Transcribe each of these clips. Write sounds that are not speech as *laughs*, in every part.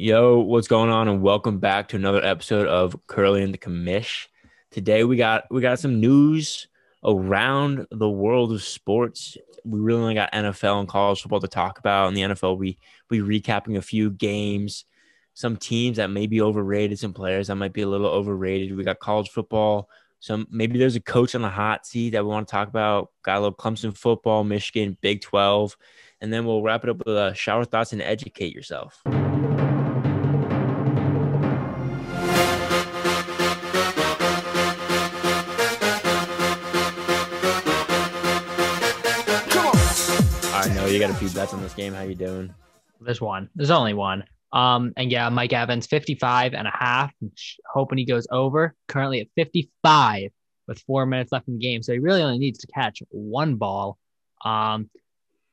Yo, what's going on? And welcome back to another episode of Curly and the Commish. Today we got we got some news around the world of sports. We really only got NFL and college football to talk about. In the NFL, we we recapping a few games, some teams that may be overrated, some players that might be a little overrated. We got college football. Some maybe there's a coach on the hot seat that we want to talk about. Got a little Clemson football, Michigan, Big Twelve, and then we'll wrap it up with a shower thoughts and educate yourself. You got a few bets on this game. How you doing? There's one. There's only one. Um, and yeah, Mike Evans, 55 and a half. Hoping he goes over. Currently at 55 with four minutes left in the game. So he really only needs to catch one ball. Um,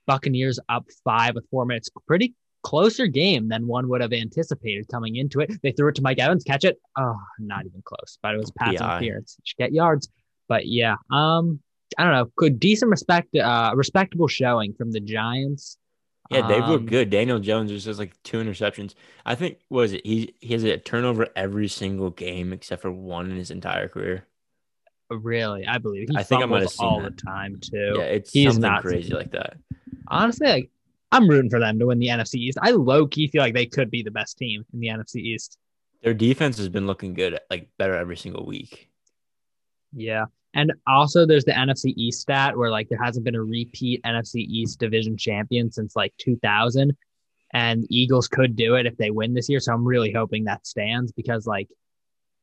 Buccaneers up five with four minutes. Pretty closer game than one would have anticipated coming into it. They threw it to Mike Evans, catch it. Oh, not even close. But it was pass interference. Should get yards. But yeah, um, I don't know. Good, decent, respect, uh, respectable showing from the Giants. Yeah, they look Um, good. Daniel Jones was just has like two interceptions. I think was it? He he has a turnover every single game except for one in his entire career. Really, I believe he I think I might have seen all that. the time too. Yeah, it's He's something not- crazy like that. Honestly, like I'm rooting for them to win the NFC East. I low key feel like they could be the best team in the NFC East. Their defense has been looking good, like better every single week. Yeah. And also there's the NFC East stat where like there hasn't been a repeat NFC East division champion since like 2000 and Eagles could do it if they win this year. So I'm really hoping that stands because like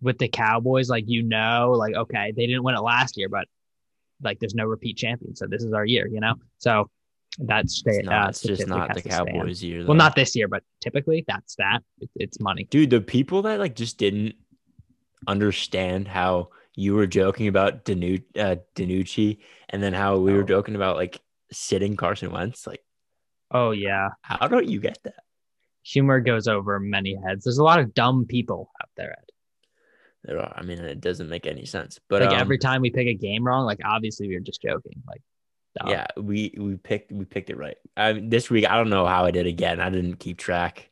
with the Cowboys, like, you know, like, okay, they didn't win it last year, but like there's no repeat champion. So this is our year, you know? So that's It's, sta- not, uh, it's just not the to stand. Cowboys year. Well, not this year, but typically that's that it, it's money. dude. The people that like just didn't understand how you were joking about Danu- uh, Danucci, and then how we were Oh. joking about like sitting Carson Wentz. Like, Oh yeah. how don't you get that? Humor goes over many heads. There's a lot of dumb people out there. Ed. There are. I mean, it doesn't make any sense. But like um, every time we pick a game wrong, like obviously we were just joking. Like, dumb. Yeah, we we picked we picked it right. I, mean, this week, I don't know how I did again. I didn't keep track.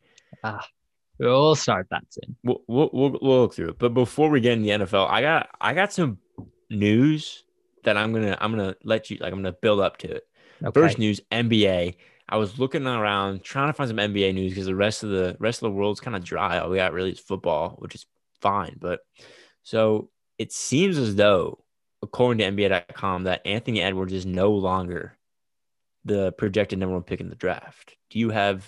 We'll start that soon. We'll we'll, we'll, we'll look through it. But before we get in the NFL, I got I got some news that I'm gonna I'm gonna let you like I'm gonna build up to it. Okay. First news, NBA. I was looking around trying to find some NBA news because the rest of the rest of the world's kind of dry. All we got really is football, which is fine. But so it seems as though, according to NBA.com, that Anthony Edwards is no longer the projected number one pick in the draft. Do you have?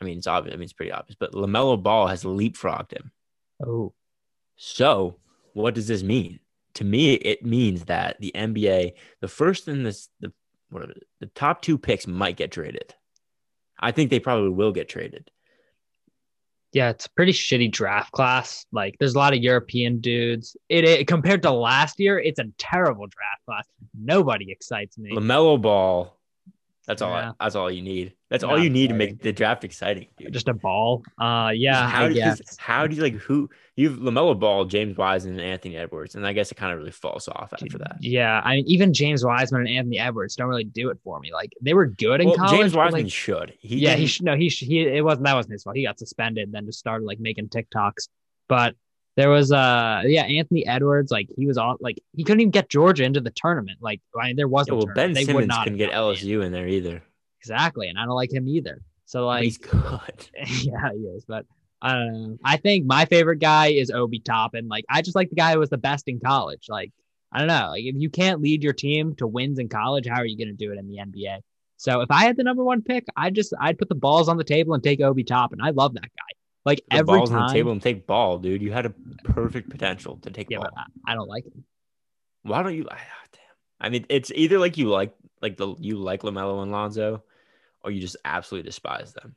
I mean, it's obvious. I mean, it's pretty obvious. But Lamelo Ball has leapfrogged him. oh, So, what does this mean? To me, it means that the NBA, the first and this, the whatever, the top two picks might get traded. I think they probably will get traded. yeah, it's a pretty shitty draft class. Like, there's a lot of European dudes. It, it compared to last year, it's a terrible draft class. Nobody excites me. Lamelo Ball. That's all. Yeah. that's all you need. That's all you need to make the draft exciting, dude. Just a ball. Uh, yeah, how do you, how do you like who you've Lamelo Ball, James Wiseman, and Anthony Edwards, and I guess it kind of really falls off after that. Yeah, I mean, even James Wiseman and Anthony Edwards don't really do it for me. Like, they were good in Well, college. James Wiseman like, should. He yeah, he should no, he should, he it wasn't that wasn't his fault. He got suspended, then just started like making TikToks. But there was uh yeah, Anthony Edwards, like he was all like he couldn't even get Georgia into the tournament. Like I mean, there was Yeah, well. Ben They Simmons couldn't get. LSU in there either. Exactly, and I don't like him either. So But like he's *laughs* good. *laughs* yeah, he is. But I don't know. I think my favorite guy is Obi Toppin. Like I just like the guy who was the best in college. Like I don't know. Like if you can't lead your team to wins in college, how are you going to do it in the NBA? So if I had the number one pick, I just I'd put the balls on the table and take Obi Toppin. I love that guy. Like the every balls time. on the table and take ball, dude. You had a perfect potential to take yeah, ball. I, I don't like him. Why don't you? ah, damn. I mean, it's either like you like like the you like Lamelo and Lonzo, or you just absolutely despise them.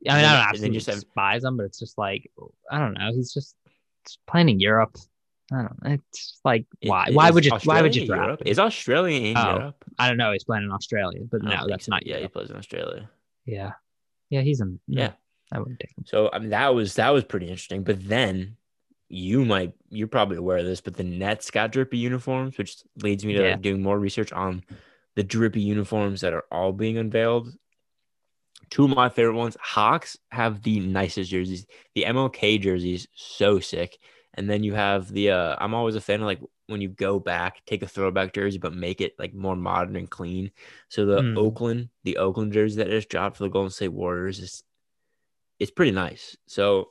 Yeah, I mean, I don't absolutely just have- despise him, but it's just like I don't know. He's just, playing in Europe. I don't know. It's like why? it- why would you? Why would you draft? Europe? Is Australia in Oh, Europe? I don't know. He's playing in Australia, but no, that's so. not. Yeah, he plays in Australia. Yeah. Yeah, he's in. Yeah. I wouldn't take him. So I mean, that was that was pretty interesting. But then you might you're probably aware of this, but the Nets got drippy uniforms, which leads me to Yeah. doing more research on the drippy uniforms that are all being unveiled. Two of my favorite ones. Hawks have the nicest jerseys. The MLK jerseys so sick, and then you have the. Uh, I'm always a fan of like when you go back, take a throwback jersey, but make it like more modern and clean. So the Mm. Oakland, the Oakland jersey that just dropped for the Golden State Warriors is, it's pretty nice. So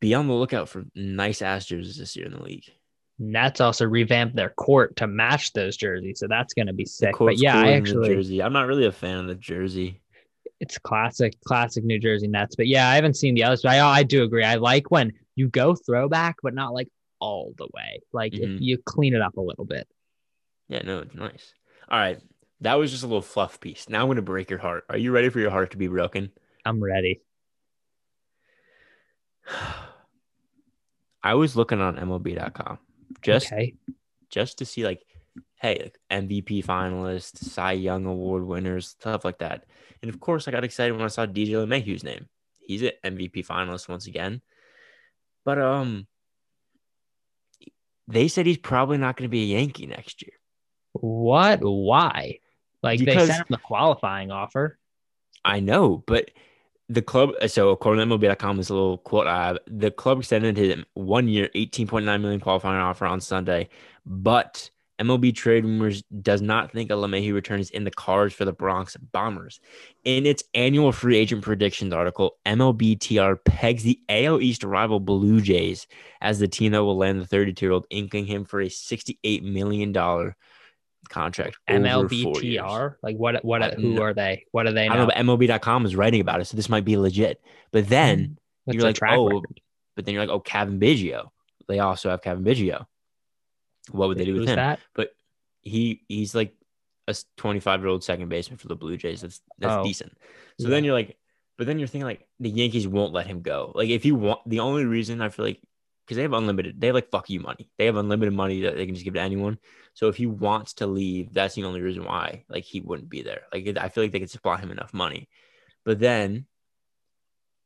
be on the lookout for nice ass jerseys this year in the league. Nets also revamped their court to match those jerseys, so that's going to be sick. But yeah, I actually jersey. I'm not really a fan of the jersey. It's classic, classic New Jersey Nets. But yeah, I haven't seen the others. But I, I do agree. I like when you go throwback, but not like all the way. Like Mhm. if you clean it up a little bit. Yeah, no, it's nice. All right. That was just a little fluff piece. Now I'm going to break your heart. Are you ready for your heart to be broken? I'm ready. *sighs* I was looking on MLB.com just okay. just to see like, hey, MVP finalists, Cy Young Award winners, stuff like that. And of course, I got excited when I saw DJ LeMahieu's name. He's an MVP finalist once again. But um, they said he's probably not going to be a Yankee next year. What? Why? Like Because- they sent him the qualifying offer. I know, but the club. So according to MLB.com, is a little quote I have. The club extended him one year, eighteen point nine million qualifying offer on Sunday, but MLB Trade Rumors does not think a LeMahieu return is in the cards for the Bronx Bombers. In its annual free agent predictions article, MLBTR pegs the AL East rival Blue Jays as the team that will land the 32 year old, inking him for a $68 million contract. MLBTR. Like what? What? Who are they? What are they I know? don't know, but MLB.com is writing about it, so this might be legit. But then What's you're like, oh, record? but then you're like, oh, Cavan Biggio. They also have Cavan Biggio. What would they do with him? that? But he he's like a 25 year old second baseman for the Blue Jays. That's that's Oh. decent. So Yeah. then you're like, but then you're thinking like the Yankees won't let him go. Like if you want, the only reason I feel like because they have unlimited, they have like fuck you money. They have unlimited money that they can just give to anyone. So if he wants to leave, that's the only reason why like he wouldn't be there. Like I feel like they could supply him enough money. But then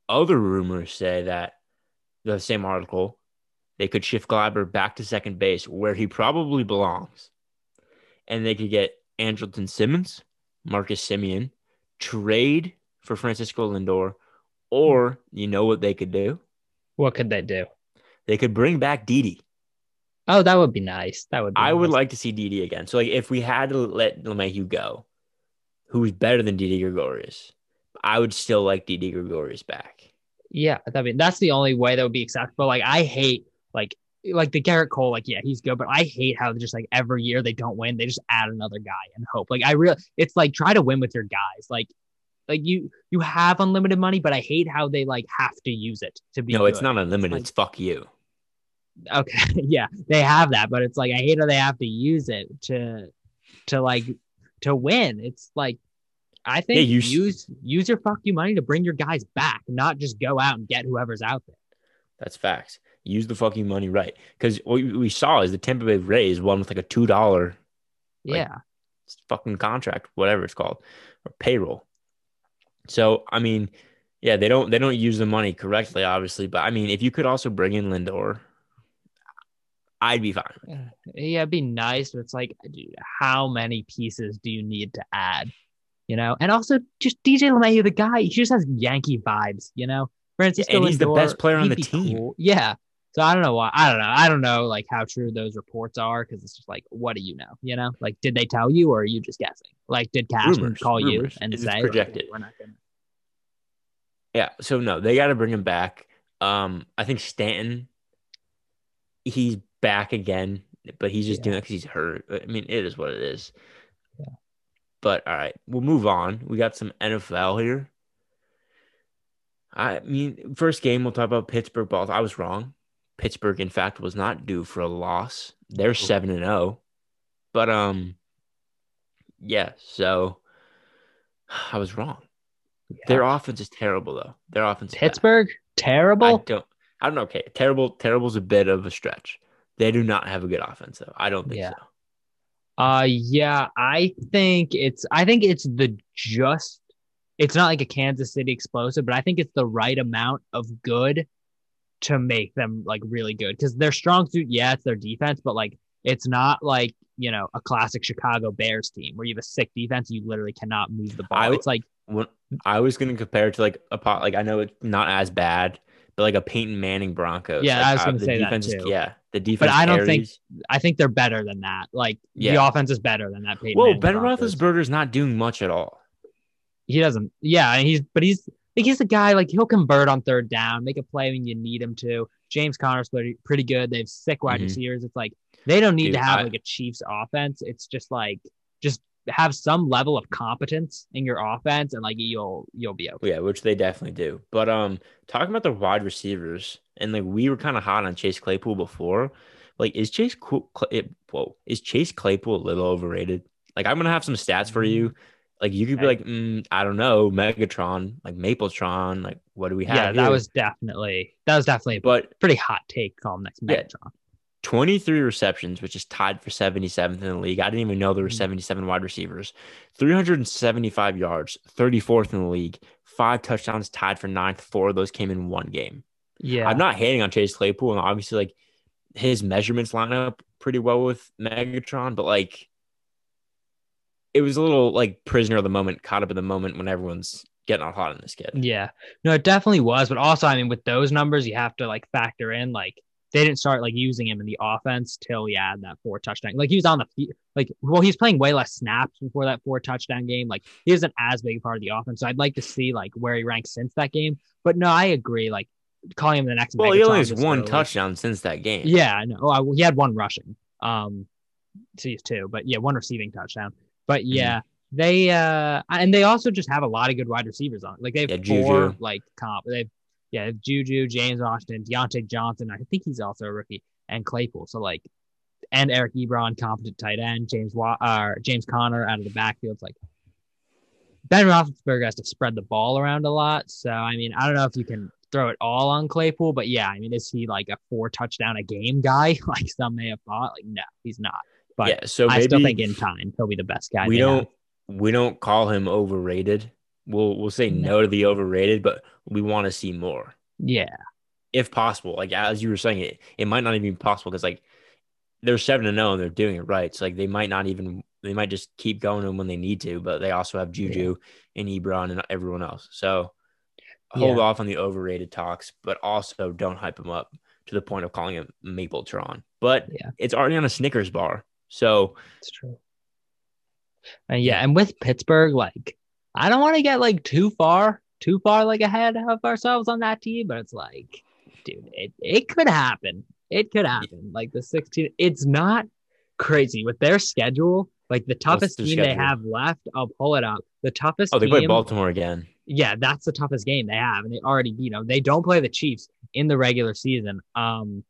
other rumors say that the same article they could shift Gleiber back to second base where he probably belongs, and they could get Andrelton Simmons, Marcus Semien, trade for Francisco Lindor, or you know what they could do? What could they do? They could bring back Didi. Oh, that would be nice. That would. Be I would like to see Didi again. So like if we had to let LeMahieu go, who's better than Didi Gregorius, I would still like Didi Gregorius back. Yeah, I mean that's the only way that would be acceptable. Like I hate like like the Gerrit Cole. Like yeah, he's good, but I hate how just like every year they don't win, they just add another guy and hope. Like I really, it's like try to win with your guys. Like like you you have unlimited money, but I hate how they like have to use it to be. No, it's not unlimited. like- it's fuck you. okay *laughs* yeah they have that but it's like i hate how they have to use it to to like to win it's like i think Yeah, you use use your fuck you money to bring your guys back not just go out and get whoever's out there That's facts. Use the fucking money right. Because what we- saw is the Tampa Bay Rays won with like a two dollar Like- yeah fucking contract, whatever it's called, or payroll. So I mean, yeah, they don't they don't use the money correctly, obviously. But I mean, if you could also bring in Lindor, I'd be fine. yeah it'd be nice but it's like dude, how many pieces do you need to add you know and also just dj LeMahieu, the guy he just has yankee vibes you know francisco and he's the best player on the be team. cool. yeah so i don't know why i don't know i don't know like how true those reports are because it's just like what do you know you know like did they tell you or are you just guessing like did Cashman Rumors, call you and It's say like, projected. we're not gonna Yeah. So no, they got to bring him back. Um, I think Stanton, he's back again, but he's just Yeah. doing it because he's hurt. I mean, it is what it is. Yeah. But all right, we'll move on. We got some NFL here. I mean, first game we'll talk about Pittsburgh Balls. I was wrong. Pittsburgh, in fact, was not due for a loss. They're seven and zero, but um, yeah. So *sighs* I was wrong. Their offense is terrible, though. Their offense. is pittsburgh I terrible don't. I don't know. Okay, terrible. Terrible's a bit of a stretch. They do not have a good offense, though. I don't think Yeah. so. Uh yeah, I think it's I think it's the just it's not like a Kansas City explosive, but I think it's the right amount of good to make them like really good because their strong suit, yeah, it's their defense, but like it's not like you know a classic Chicago Bears team where you have a sick defense, you literally cannot move the ball. I- it's like when I was gonna compare it to like a pot, like I know it's not as bad, but like a Peyton Manning Broncos. Yeah, like, I was uh, gonna the say that defense is- too. yeah, the defense. But I don't think- I think they're better than that. Like Yeah. the offense is better than that. Peyton Whoa, Manning Ben. Roethlisberger's not doing much at all. He doesn't. Yeah, and he's but he's like he's a guy like he'll convert on third down, make a play when you need him to. James Conner's pretty pretty good. They have sick wide Mhm. receivers. It's like they don't need Dude, to have I- like a Chiefs offense. It's just like just have some level of competence in your offense, and like you'll you'll be okay. Yeah, which they definitely do. But um, talking about the wide receivers, and like we were kind of hot on Chase Claypool before. Like, is Chase Cl- whoa, is Chase Claypool a little overrated? Like, I'm gonna have some stats for you. Like, you could be like, mm, I don't know, Megatron, like Mapletron, like what do we have? Yeah, that was definitely that was definitely a But pretty hot take. Call next Yeah. 23 receptions, which is tied for 77th in the league. I didn't even know there were Mhm. 77 wide receivers. 375 yards, 34th in the league. Five touchdowns, tied for ninth. Four of those came in one game. Yeah, I'm not hating on Chase Claypool, and obviously, like his measurements line up pretty well with Megatron, but like it was a little like prisoner of the moment, caught up in the moment when everyone's getting all hot on this kid. Yeah, no, it definitely was. But also, I mean, with those numbers, you have to like factor in like they didn't start like using him in the offense till he had that four touchdown. Like he was on the field, like well, he's playing way less snaps before that four touchdown game. Like he isn't as big a part of the offense. So I'd like to see like where he ranks since that game. But no, I agree. Like calling him the next. Well, he only has one touchdown since that game. Yeah, I know. Oh, he had one rushing. Um, so he's two, but yeah, one receiving touchdown. But Mm-hmm. yeah, they uh, and they also just have a lot of good wide receivers on. it. Like they have Yeah, four Juju. like comp. They have, yeah, they have Juju, James Washington, Diontae Johnson. I think he's also a rookie, and Claypool. So like, and Eric Ebron, competent tight end. James Wa- uh, James Conner out of the backfield. It's like Ben Roethlisberger has to spread the ball around a lot. So I mean, I don't know if you can throw it all on Claypool, but yeah, I mean, is he like a four touchdown a game guy? *laughs* Like some may have thought. Like no, he's not. But yeah. So I still think in time he'll be the best guy. we don't we don't call him overrated. We'll we'll say No. no to the overrated, but we want to see more Yeah, if possible. Like as you were saying, it it might not even be possible because like they're seven to oh zero and they're doing it right. So like they might not even they might just keep going them when they need to, but they also have Juju and Ebron and everyone else. So hold Yeah. off on the overrated talks, but also don't hype him up to the point of calling him Mapletron. But Yeah. it's already on a Snickers bar. So it's true. And yeah, and with Pittsburgh, like I don't want to get like too far, too far like ahead of ourselves on that team, but it's like, dude, it it could happen. It could happen. Like the 16, it's not crazy with their schedule. Like the toughest their team they have left, I'll pull it up. The toughest oh, they play Baltimore again. yeah, that's the toughest game they have, and they already you know, They don't play the Chiefs in the regular season. Um,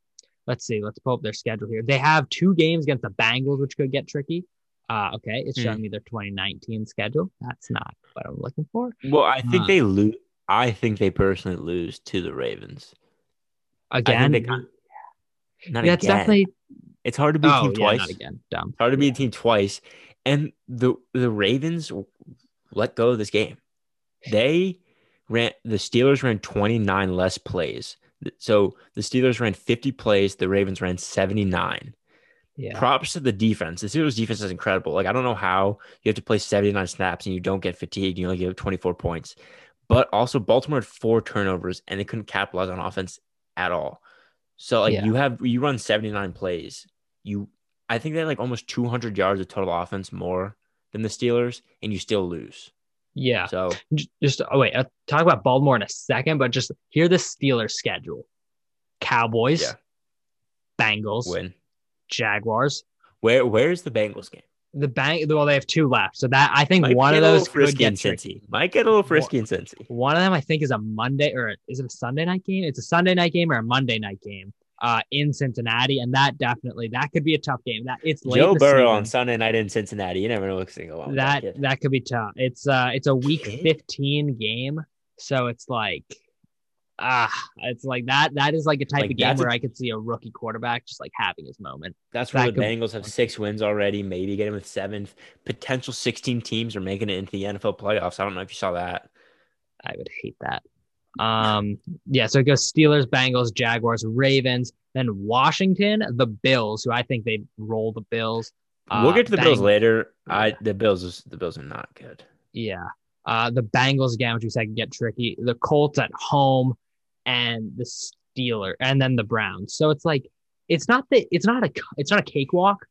let's see, let's pull up their schedule here. They have two games against the Bengals, which could get tricky. Uh, okay, it's Hmm. showing me their 2019 schedule. That's not what I'm looking for. Well, I think Uh, they lose. I think they personally lose to the Ravens. Again, they got- Not yeah, it's again. definitely. It's hard to beat a Oh, team yeah, twice. not again. Dumb. It's hard to beat a team twice. And the the Ravens let go of this game. They ran the Steelers ran 29 less plays. So the Steelers ran 50 plays, the Ravens ran 79. Yeah, Props to the defense. The Steelers defense is incredible. Like I don't know how you have to play 79 snaps and you don't get fatigued, you only give up 24 points. But also Baltimore had four turnovers and they couldn't capitalize on offense at all. So like Yeah. you have you run 79 plays. You I think they had like almost 200 yards of total offense more than the Steelers and you still lose. Yeah. So Just oh wait, I'll talk about Baltimore in a second, but just hear the Steelers schedule: Cowboys, Yeah. Bengals, win. Jaguars. Where where's the Bengals game? The bank. Well, they have two left, so that I think Might one of those could frisky get and. Cincy. Might get a little frisky and Cincy. One of them, I think, is a Monday or is it a Sunday night game? It's a Sunday night game or a Monday night game uh, in Cincinnati, and that definitely that could be a tough game. That it's late Joe Burrow season. on Sunday night in Cincinnati. You never know what's going to go on. that that could be tough. It's uh it's a week. 15 game, so it's like ah, it's like that. That is like a type Like, of game where I could see a rookie quarterback just like having his moment. That's where That the Bengals have six wins already, maybe get him with seventh. Potential 16 teams are making it into the NFL playoffs. I don't know if you saw that. I would hate that. Um, yeah, so it goes Steelers, Bengals, Jaguars, Ravens, then Washington, the Bills, who I think they roll the Bills. we'll Uh, get to the Bills later. I the Bills is the Bills are not good. Yeah. Uh, the Bengals again, which we said can get tricky. The Colts at home, and the Steeler, and then the Browns. So it's like it's not that it's not a it's not a cakewalk,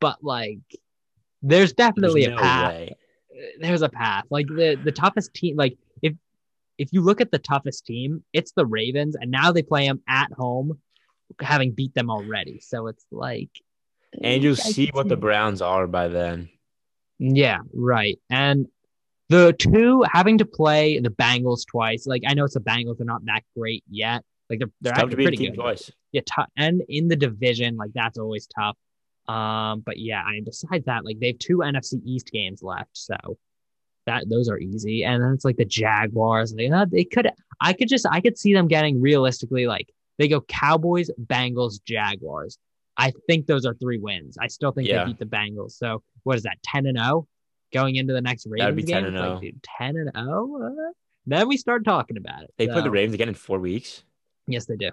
but like there's definitely There's a no path. way. There's a path. Like the the toughest team, like if you look at the toughest team, it's the Ravens, and now they play them at home, having beat them already. So it's like, And you'll see what the Browns are by then. Yeah, right. And the two having to play the Bengals twice. Like I know it's the Bengals; they're not that great yet. Like they're they're actually pretty team good. twice. Yeah, tou- and in the division, like that's always tough. Um, but yeah, I mean besides that, like they have two NFC East games left, so that those are easy. And then it's like the Jaguars. They uh, they could I could just I could see them getting realistically like they go Cowboys, Bengals, Jaguars. I think those are three wins. I still think Yeah. they beat the Bengals. So what is that? Ten and zero going into the next Ravens That'd be 10 game. and It's like, 0. dude, ten and zero. Uh, then we start talking about it. They play the So, Ravens again in four weeks. Yes, they do.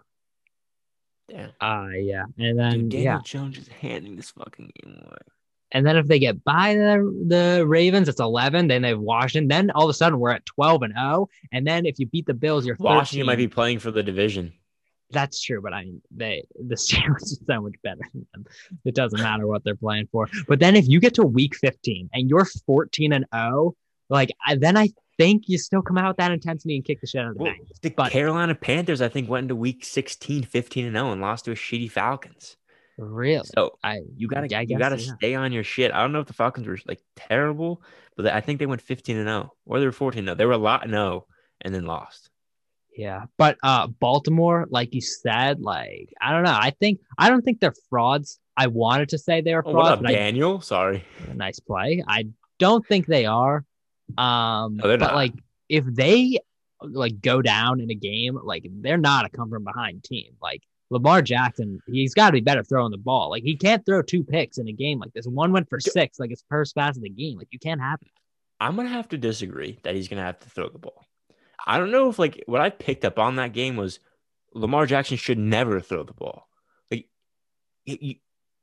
Damn. Uh yeah, and then Dude, Daniel yeah, Jones is handing this fucking game away. And then if they get by the the Ravens, it's 11. Then they have Washington. Then all of a sudden we're at 12 and 0. And then if you beat the Bills, you're 13. Washington might be playing for the division. That's true, but I mean they the *laughs* Steelers is so much better than them. It doesn't matter what they're playing for. But then if you get to week 15 and you're 14 and 0, like I, then I think you still come out with that intensity and kick the shit out of the Well, the But- Carolina Panthers, I think, went into week 16, 15 and 0 and lost to a shitty Falcons. Really, So I you gotta I you gotta yeah. stay on your shit. I don't know if the Falcons were like terrible, but I think they went 15 and 0 or they were 14 0. They were a lot no and then lost. Yeah, but uh Baltimore, like you said, like I don't know. I think I don't think they're frauds. I wanted to say they were Oh, what frauds, up, but I Daniel? Sorry. nice play. I don't think they are. Um, No, they're but not. like if they like go down in a game, like they're not a come from behind team. Like Lamar Jackson, he's got to be better throwing the ball. Like he can't throw two picks in a game like this. One went for six, like his first pass of the game. Like you can't have it. I'm gonna have to disagree that he's gonna have to throw the ball. I don't know if like what I picked up on that game was Lamar Jackson should never throw the ball. Like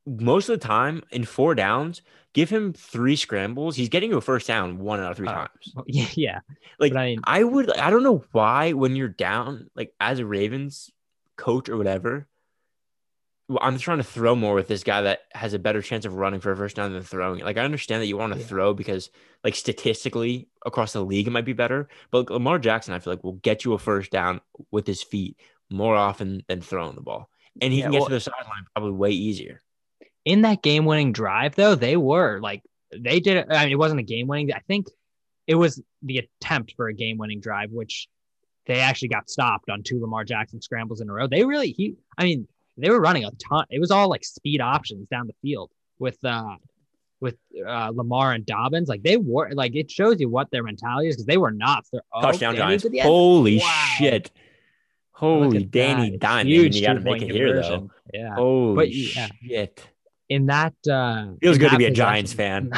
most of the time in four downs, give him three scrambles. He's getting you a first down one out of three Uh, times. *laughs* Yeah, yeah. Like I mean, I would I don't know why when you're down, like as a Ravens coach or whatever. I'm trying to throw more with this guy that has a better chance of running for a first down than throwing. it. Like I understand that you want to Yeah. throw because like statistically across the league it might be better, but Lamar Jackson I feel like will get you a first down with his feet more often than throwing the ball, and he Yeah, can get well- to the sideline probably way easier. in that game winning drive though they were like they did i mean it wasn't a game winning i think it was the attempt for a game winning drive which they actually got stopped on two lamar jackson scrambles in a row they really he i mean they were running a ton it was all like speed options down the field with uh with uh, Lamar and Dobbins, like they were, like it shows you what their mentality is because they were not. They're, oh, Touchdown Giants! the. Holy Wow. shit! Holy Danny that. Diamond! Huge You got to make it here though. Yeah, Holy But, yeah. shit! in that uh, Feels in good to be a Giants fan.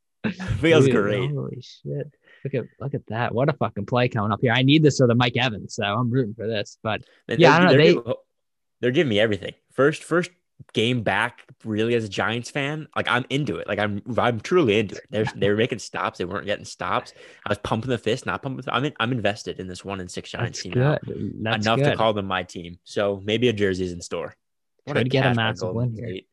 *laughs* Feels Dude, great. Holy shit. Look at look at that. What a fucking play coming up here. I need this for the Mike Evans, so I'm rooting for this. But And Yeah, I they're, don't know, they're, they- giving, they're giving me everything. First, first game back, really as a Giants fan, like I'm into it. Like I'm, I'm truly into it. They're they were making stops. They weren't getting stops. I was pumping the fist, not pumping. The, I'm in, I'm invested in this one in six Giants that's team good. That's Enough good. to call them my team. So maybe a jersey's in store. What Could get a catch by massive win here. State.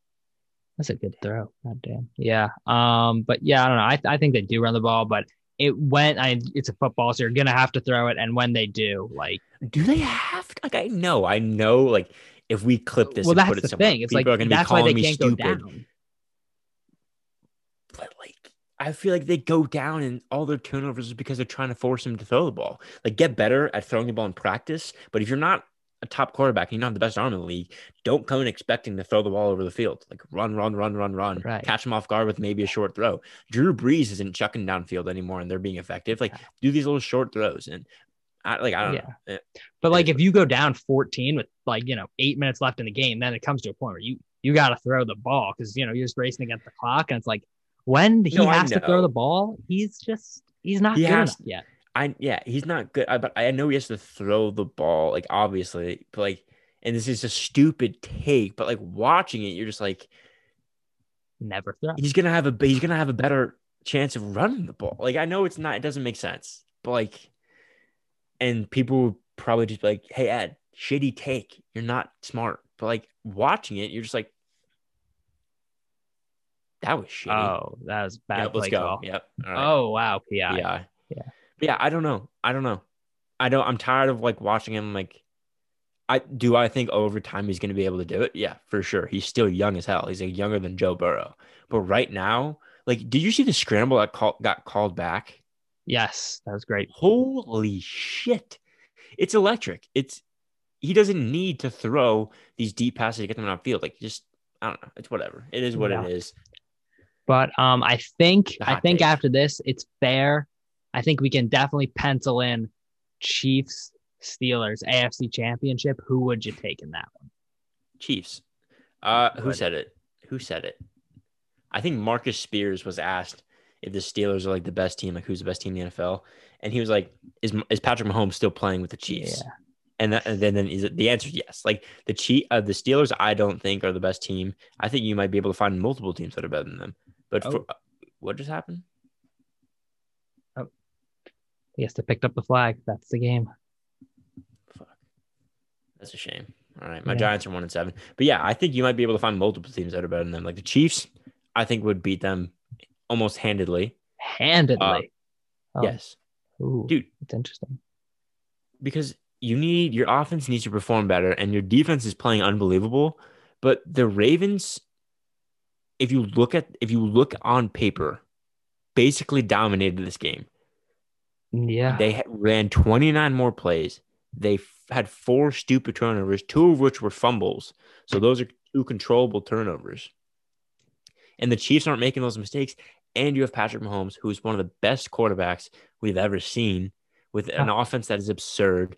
That's a good throw. God damn. Yeah. Um, but yeah, I don't know. I, I think they do run the ball, but it went I it's a football, so you're gonna have to throw it. And when they do, like Do they have? Like I know, I know. Like if we clip this, well, and that's put it the somewhere, thing. It's people like are gonna be that's why calling they me can't stupid. go down. but like I feel like they go down and all their turnovers is because they're trying to force him to throw the ball. Like get better at throwing the ball in practice. But if you're not a top quarterback and you don't have the best arm in the league, don't come in expecting to throw the ball over the field. Like run, run, run, run, run. Right. Catch them off guard with maybe a short throw. Drew Brees isn't chucking downfield anymore and they're being effective. Like do these little short throws and I like I don't Yeah. know. Eh, But like if you go down 14 with like, you know, eight minutes left in the game, then it comes to a point where you you gotta throw the ball because you know you're just racing against the clock. And it's like when he No, has to throw the ball, he's just he's not He good has- enough yet. I yeah, he's not good. I, but I know he has to throw the ball, like obviously, but like, and this is a stupid take, but like watching it, you're just like, Never throw. he's gonna have a he's gonna have a better chance of running the ball. Like I know it's not, it doesn't make sense, but like, and people would probably just be like, "Hey, Ed, shitty take. You're not smart." But like watching it, you're just like, "That was shitty." Oh, that was bad. yep, let's play go. call. Yep. Right. Oh wow, PI. yeah. Yeah. Yeah, I don't know. I don't know. I don't. I'm tired of like watching him. Like, I do. I think over time he's going to be able to do it. Yeah, for sure. He's still young as hell. He's like younger than Joe Burrow. But right now, like, did you see the scramble that call, got called back? Yes, that was great. Holy shit! It's electric. It's he doesn't need to throw these deep passes to get them on field. Like, just I don't know. It's whatever. It is what Yeah. it is. But um, I think I think take. after this, it's fair. I think we can definitely pencil in Chiefs Steelers AFC Championship. Who would you take in that one? Chiefs. Uh, who said it? Who said it? I think Marcus Spears was asked if the Steelers are like the best team, like who's the best team in the NFL, and he was like, "Is is Patrick Mahomes still playing with the Chiefs?" Yeah. And, that, and then then is it, the answer is yes. Like the Chief, uh, the Steelers, I don't think are the best team. I think you might be able to find multiple teams that are better than them. But for, Oh. uh, what just happened? He has to pick up the flag. That's the game. Fuck, that's a shame. All right, my Yeah. Giants are one and seven, but yeah, I think you might be able to find multiple teams that are better than them. Like the Chiefs, I think would beat them almost handedly. Handedly. Uh, oh, Yes. Ooh, Dude. it's interesting. because you need your offense needs to perform better and your defense is playing unbelievable but the ravens if you look at if you look on paper basically dominated this game Yeah. they ran 29 more plays they f- had four stupid turnovers two of which were fumbles so those are two controllable turnovers and the chiefs aren't making those mistakes and you have patrick mahomes who's one of the best quarterbacks we've ever seen with an offense that is absurd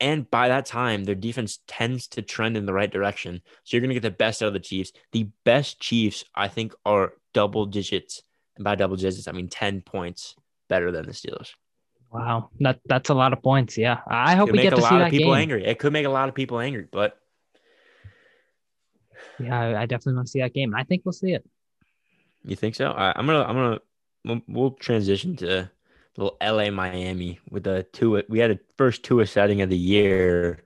and by that time, their defense tends to trend in the right direction. So you're going to get the best out of the Chiefs. The best Chiefs, I think, are double digits. And by double digits, I mean 10 points better than the Steelers. Wow. That that's a lot of points. Yeah. I hope Could we make get a to lot see of that people game. angry. It could make a lot of people angry, but Yeah, I, definitely want to see that game. I think we'll see it. you think so? I, I'm gonna, I'm gonna, we'll, we'll transition to little LA Miami with the two. We had a first Tua setting of the year,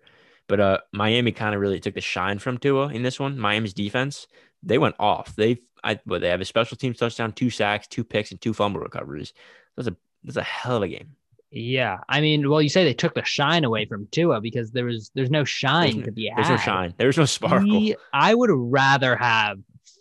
but uh, Miami kind of really took the shine from Tua in this one. Miami's defense, they went off. They, I, but they have a special teams touchdown, two sacks, two picks, and two fumble recoveries. That's a that's a hell of a game. Yeah. I mean, well, you say they took the shine away from Tua because there was there's no shine There's to be had. There's no shine. There's no sparkle. He- I would rather have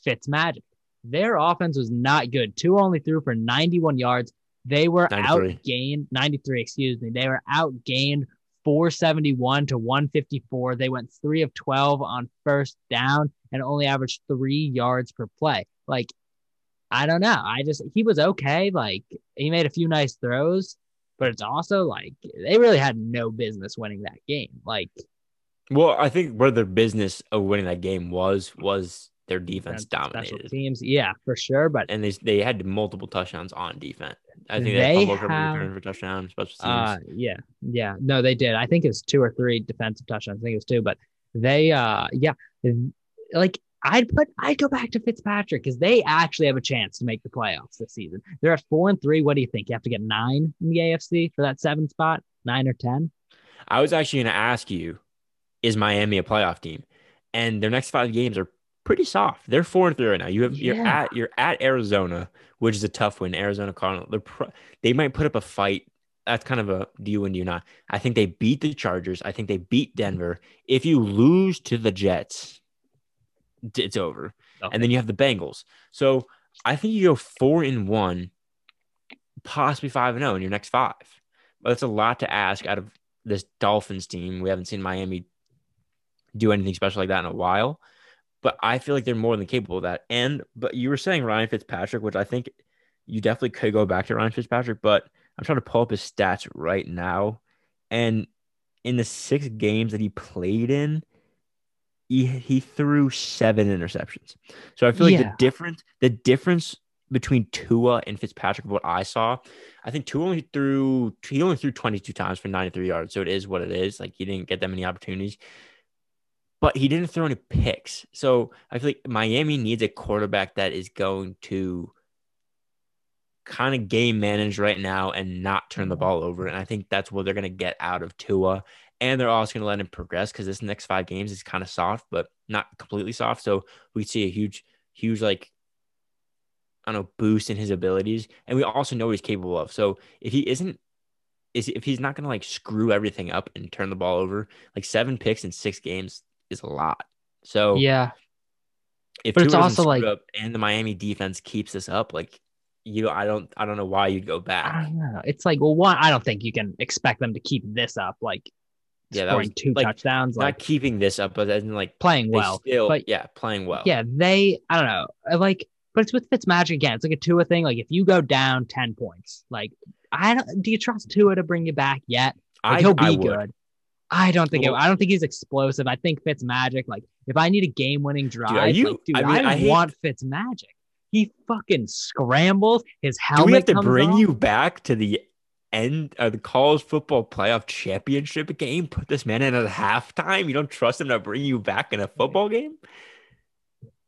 Fitzmagic. Their offense was not good. Tua only threw for 91 yards. They were 93. outgained 93, excuse me. They were outgained 471 to 154. They went three of 12 on first down and only averaged three yards per play. Like, I don't know. I just, he was okay. Like, he made a few nice throws, but it's also like they really had no business winning that game. Like, Well, I think where their business of winning that game was was their defense special dominated. teams. Yeah, for sure. But and they they had multiple touchdowns on defense. I think they, They had fumble recovery, have- return for touchdown, special teams. Uh, yeah, yeah. No, they did. I think it was two or three defensive touchdowns. I think it was two, but they, uh, yeah, like I'd put, I'd go back to Fitzpatrick because they actually have a chance to make the playoffs this season. They're at four and three. What do you think? You have to get nine in the AFC for that seven spot, nine or ten. I was actually going to ask you, is Miami a playoff team? And their next five games are pretty soft. They're four and three right now. You have you're at you're at Arizona, which is a tough win. Arizona Cardinal. They're pro- they might put up a fight. That's kind of a do you win, do you not? I think they beat the Chargers. I think they beat Denver. If you lose to the Jets, it's over. And then you have the Bengals. So I think you go four and one, possibly five and zero in your next five. But that's a lot to ask out of this Dolphins team. We haven't seen Miami do anything special like that in a while. But I feel like they're more than capable of that. And but you were saying Ryan Fitzpatrick, which I think you definitely could go back to Ryan Fitzpatrick. But I'm trying to pull up his stats right now, and in the six games that he played in, he he threw seven interceptions. So I feel like Yeah. the difference the difference between Tua and Fitzpatrick, what I saw, I think Tua only threw he only threw 22 times for 93 yards. So it is what it is. Like he didn't get that many opportunities. But he didn't throw any picks. So I feel like Miami needs a quarterback that is going to kind of game manage right now and not turn the mm. ball over. And I think that's what they're going to get out of Tua. And they're also going to let him progress because this next five games is kind of soft, but not completely soft. So we see a huge, huge, like, I don't know, boost in his abilities. And we also know what he's capable of. So if he isn't, is if he's not going to like screw everything up and turn the ball over, like seven picks in six games is a lot. So Yeah. if But Tua it's also, like- and the Miami defense keeps this up, like you, know, I don't, I don't know why you'd go I back. don't know. It's like, well, one, I don't think you can expect them to keep this up, like Yeah, that scoring was- two like, touchdowns, Not like keeping this up, but as in like playing well. still, but yeah, playing well. yeah, they, I don't know, uh, like, but it's with Fitzmagic again. It's like a Tua thing. Like if you go down ten points, like I don't. Do you trust Tua to bring you back yet? Like, I, he'll be I good. I don't think. Well- it, I don't think he's explosive. I think Fitzmagic. Like if I need a game-winning drive, are you- like, dude, I mean, I, I hate- want Fitzmagic. He fucking scrambles. His helmet. Do we have to bring off. you back to the end of the college football playoff championship game? Put this man in at halftime. You don't trust him to bring you back in a football game?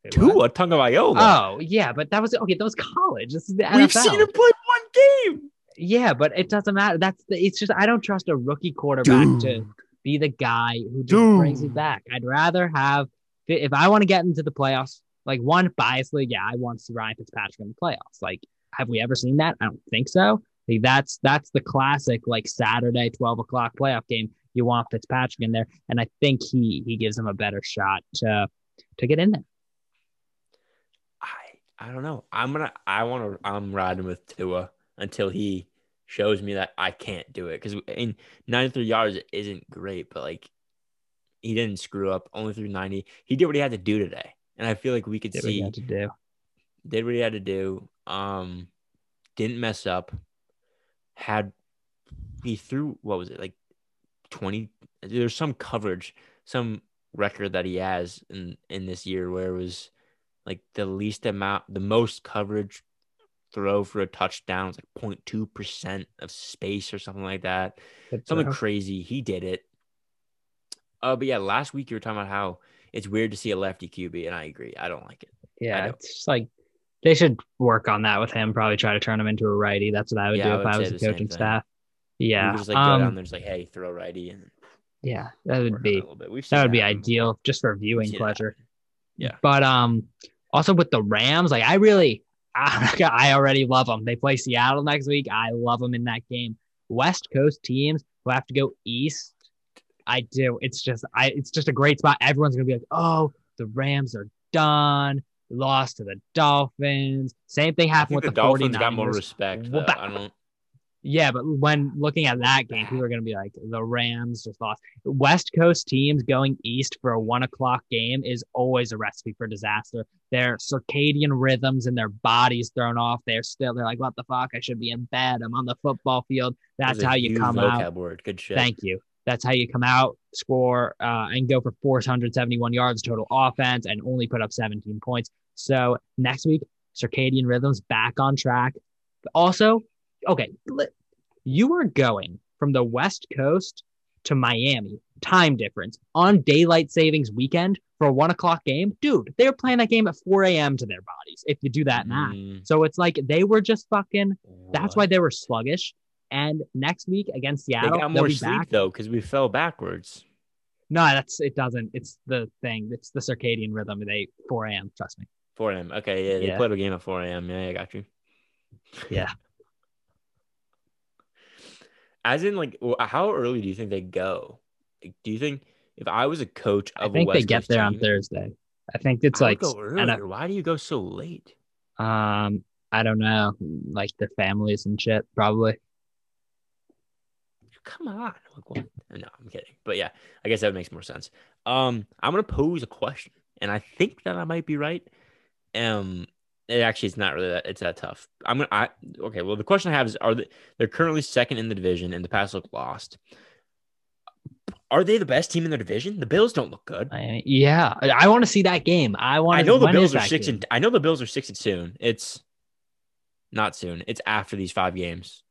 Wait, what? Tua Tagovailoa. Oh yeah, but that was okay. That was college. This is the We've seen him play one game. Yeah, but it doesn't matter. That's the. It's just I don't trust a rookie quarterback to be the guy who just brings it back. I'd rather have if I want to get into the playoffs. Like one biasly, yeah, I want to see Ryan Fitzpatrick in the playoffs. Like, have we ever seen that? I don't think so. Like, that's that's the classic like Saturday twelve o'clock playoff game. You want Fitzpatrick in there, and I think he he gives him a better shot to to get in there. I I don't know. I'm gonna I want to I'm riding with Tua until he shows me that I can't do it because in 93 yards isn't great, but like he didn't screw up. Only threw 90. He did what he had to do today, and I feel like we could Did what he had to do. did what he had to do. Um, didn't mess up. Had he threw what was it like 20? There's some coverage, some record that he has in in this year where it was like the least amount, the most coverage throw for a touchdown was like 0.2 percent of space or something like that. Something crazy. He did it. Uh, but yeah, last week you were talking about how it's weird to see a lefty QB, and I agree. I don't like it. Yeah, it's like they should work on that with him. Probably try to turn him into a righty. That's what I would Yeah, do I if I was the coaching staff. Yeah, just like go um, down there, just like, hey, throw righty, and yeah, that would be it a bit. We've that would be happen ideal just for viewing pleasure. happen. Yeah. but um, also with the Rams, like I really, I, *laughs* I already love them. They play Seattle next week. I love them in that game. West Coast teams who have to go east. I do. It's just I. It's just a great spot. Everyone's gonna be like, oh, the Rams are done. Lost to the Dolphins. Same thing happened with the the, Dolphins 49ers. got more respect. Though. I don't. Yeah, but when looking at that game, people are going to be like, the Rams just lost. West Coast teams going east for a one o'clock game is always a recipe for disaster. Their circadian rhythms and their bodies thrown off. They're still, they're like, what the fuck? I should be in bed. I'm on the football field. That's how you come out. word. Good shit. Thank you. That's how you come out, score, uh, and go for 471 yards total offense and only put up 17 points. So next week, circadian rhythms back on track. Also, okay, you are going from the West Coast to Miami, time difference on daylight savings weekend for a one o'clock game. Dude, they were playing that game at 4 a.m. to their bodies if you do that math. Mm, So it's like they were just fucking that's why they were sluggish. And next week against they Seattle, got they'll more sleep back. though because we fell backwards. No, that's it. Doesn't. It's the thing. It's the circadian rhythm. They 4 a.m. Trust me. 4 a.m. Okay, yeah, they Yeah. played a game at 4 a.m. Yeah, I got you. Yeah. *laughs* As in, like, how early do you think they go? Like, do you think if I was a coach I of think a they get Coast there on Thursday. I think it's I like and Why do you go so late? um I don't know, like the families and shit. Probably. Come on. Like, what? No, I'm kidding. But yeah, I guess that makes more sense. Um, I'm gonna pose a question, and I think that I might be right. Um, it actually it's not really that it's that tough. I'm gonna I okay. Well, the question I have is: Are they they're currently second in the division, and the past look lost? Are they the best team in the division? The Bills don't look good. I, yeah, I, want to see that game. I want. I know the Bills are six game? and I know the Bills are six and soon. It's not soon. It's after these five games,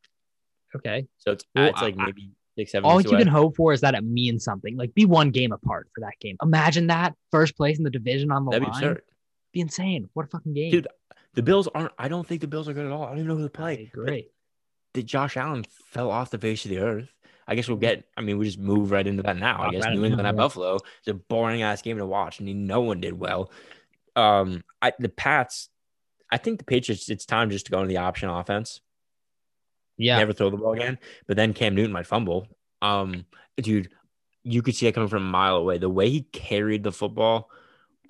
Okay. so it's Well, it's like I- maybe six seven. All you away. can hope for is that it means something. Like be one game apart for that game. Imagine that first place in the division on the That'd be line. Be insane. What a fucking game. Dude, The Bills aren't. I don't think the Bills are good at all. I don't even know who I play. agree. Did Josh Allen fell off the face of the earth? I guess we'll get. I mean, we just move right into that now. I guess New England at. Buffalo is a boring ass game to watch, and no one did well. Um, I the Pats. I think the Patriots. It's time just to go into the option offense. Yeah. Never throw the ball again. But then Cam Newton might fumble. Um, dude, you could see it coming from a mile away. The way he carried the football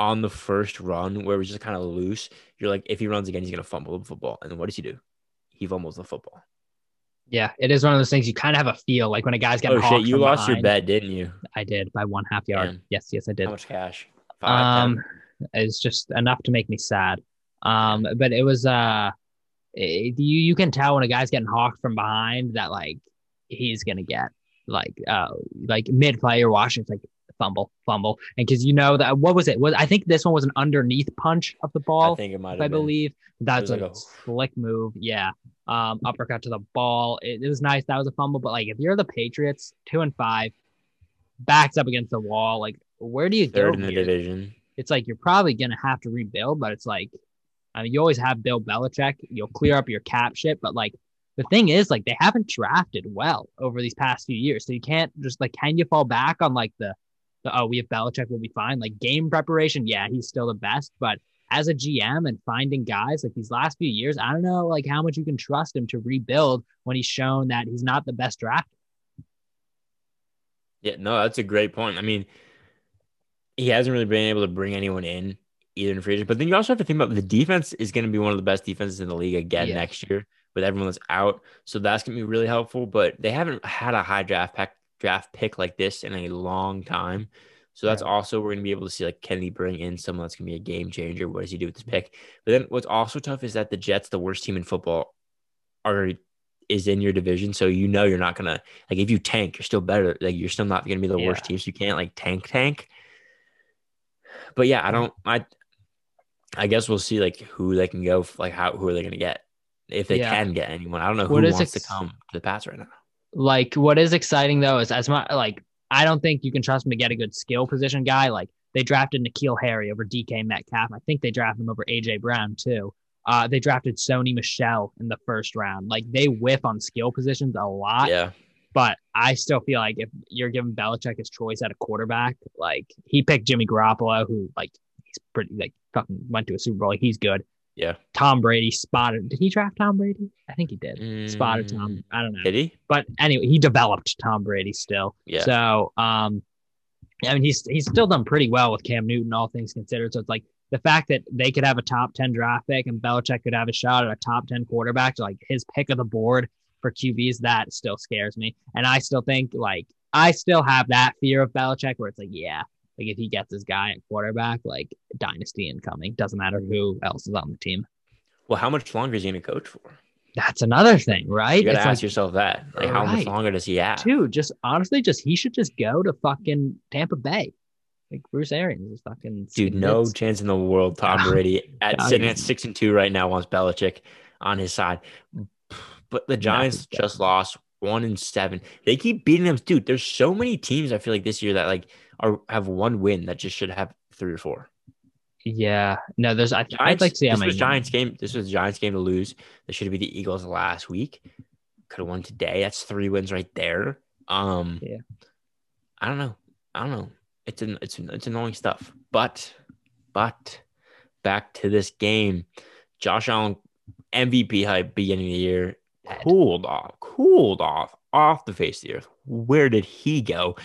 on the first run, where it was just kind of loose. You're like, if he runs again, he's gonna fumble the football. And then what does he do? He fumbles the football. Yeah. It is one of those things you kind of have a feel like when a guy's getting Oh shit, you lost your bet, didn't you? I did by one half yard. Damn. Yes, yes, I did. How much cash? Five, um ten? it's just enough to make me sad um but it was uh it, you you can tell when a guy's getting hawked from behind that like he's gonna get like uh like mid play or watching it's like fumble fumble and because you know that what was it was i think this one was an underneath punch of the ball? I think it might I been. believe. That's a, like a- slick move. Yeah. Um, uppercut to the ball. It, it was nice. That was a fumble. But like, if you're the Patriots, two and five, backs up against the wall, like, where do you Third go? in the here? division. It's like you're probably gonna have to rebuild, but it's like, I mean, you always have Bill Belichick. You'll clear up your cap shit, but like. The thing is, like, they haven't drafted well over these past few years. So you can't just like, can you fall back on like the oh, we have Belichick, we'll be fine. Like game preparation, yeah, he's still the best, but as a GM and finding guys like these last few years, I don't know like how much you can trust him to rebuild when he's shown that he's not the best draft. Yeah, no, that's a great point. I mean, he hasn't really been able to bring anyone in either in free agent. But then you also have to think about the defense is going to be one of the best defenses in the league again Yeah. next year with everyone that's out. So that's going to be really helpful. But they haven't had a high draft pick, draft pick like this in a long time. So that's Right. also we're going to be able to see like can he bring in someone that's going to be a game changer? What does he do with this pick? But then what's also tough is that the Jets, the worst team in football, are is in your division, so you know you're not gonna like if you tank, you're still better. Like you're still not gonna be the worst team, so you can't like tank tank. But yeah, I mm-hmm. don't. I I guess we'll see like who they can go. Like how who are they gonna get if they Yeah. can get anyone? I don't know who What is wants ex- to come to the Pats right now. Like what is exciting though is as much like I don't think you can trust him to get a good skill position guy. Like they drafted N'Keal Harry over DK Metcalf. I think they drafted him over AJ Brown too. Uh, they drafted Sony Michel in the first round. Like they whiff on skill positions a lot. Yeah, But I still feel like if you're giving Belichick his choice at a quarterback, like he picked Jimmy Garoppolo, who like he's pretty like fucking went to a Super Bowl. Like, he's good. Yeah. Tom Brady spotted. Did he draft Tom Brady? I think he did. Spotted Mm, Tom. I don't know. Did he? But anyway, he developed Tom Brady still. Yeah. So um, I mean he's he's still done pretty well with Cam Newton, all things considered. So it's like the fact that they could have a top ten draft pick and Belichick could have a shot at a top ten quarterback, like his pick of the board for QBs, that still scares me. And I still think like I still have that fear of Belichick where it's like, yeah, like if he gets this guy at quarterback, like dynasty incoming. Doesn't matter who else is on the team. Well, how much longer is he gonna coach for? That's another thing, right? You gotta It's ask like, yourself that. Like, how much longer does he have? dude, just honestly, just he should just go to fucking Tampa Bay. Like Bruce Arians is fucking Dude, no it's- chance in the world. Tom Ah, Brady at God. sitting at six and two right now wants Belichick on his side. But the Giants just lost one and seven. They keep beating them, dude. There's so many teams I feel like this year that like are have one win that just should have three or four. Yeah, no, there's I, I'd like to see how this many was Giants game. This was Giants game to lose. This should be the Eagles last week. Could have won today. That's three wins right there. Um, Yeah. I don't know. I don't know. It's an it's it's annoying stuff. But but back to this game, Josh Allen MVP hype beginning of the year cooled off, cooled off off the face of the earth. Where did he go?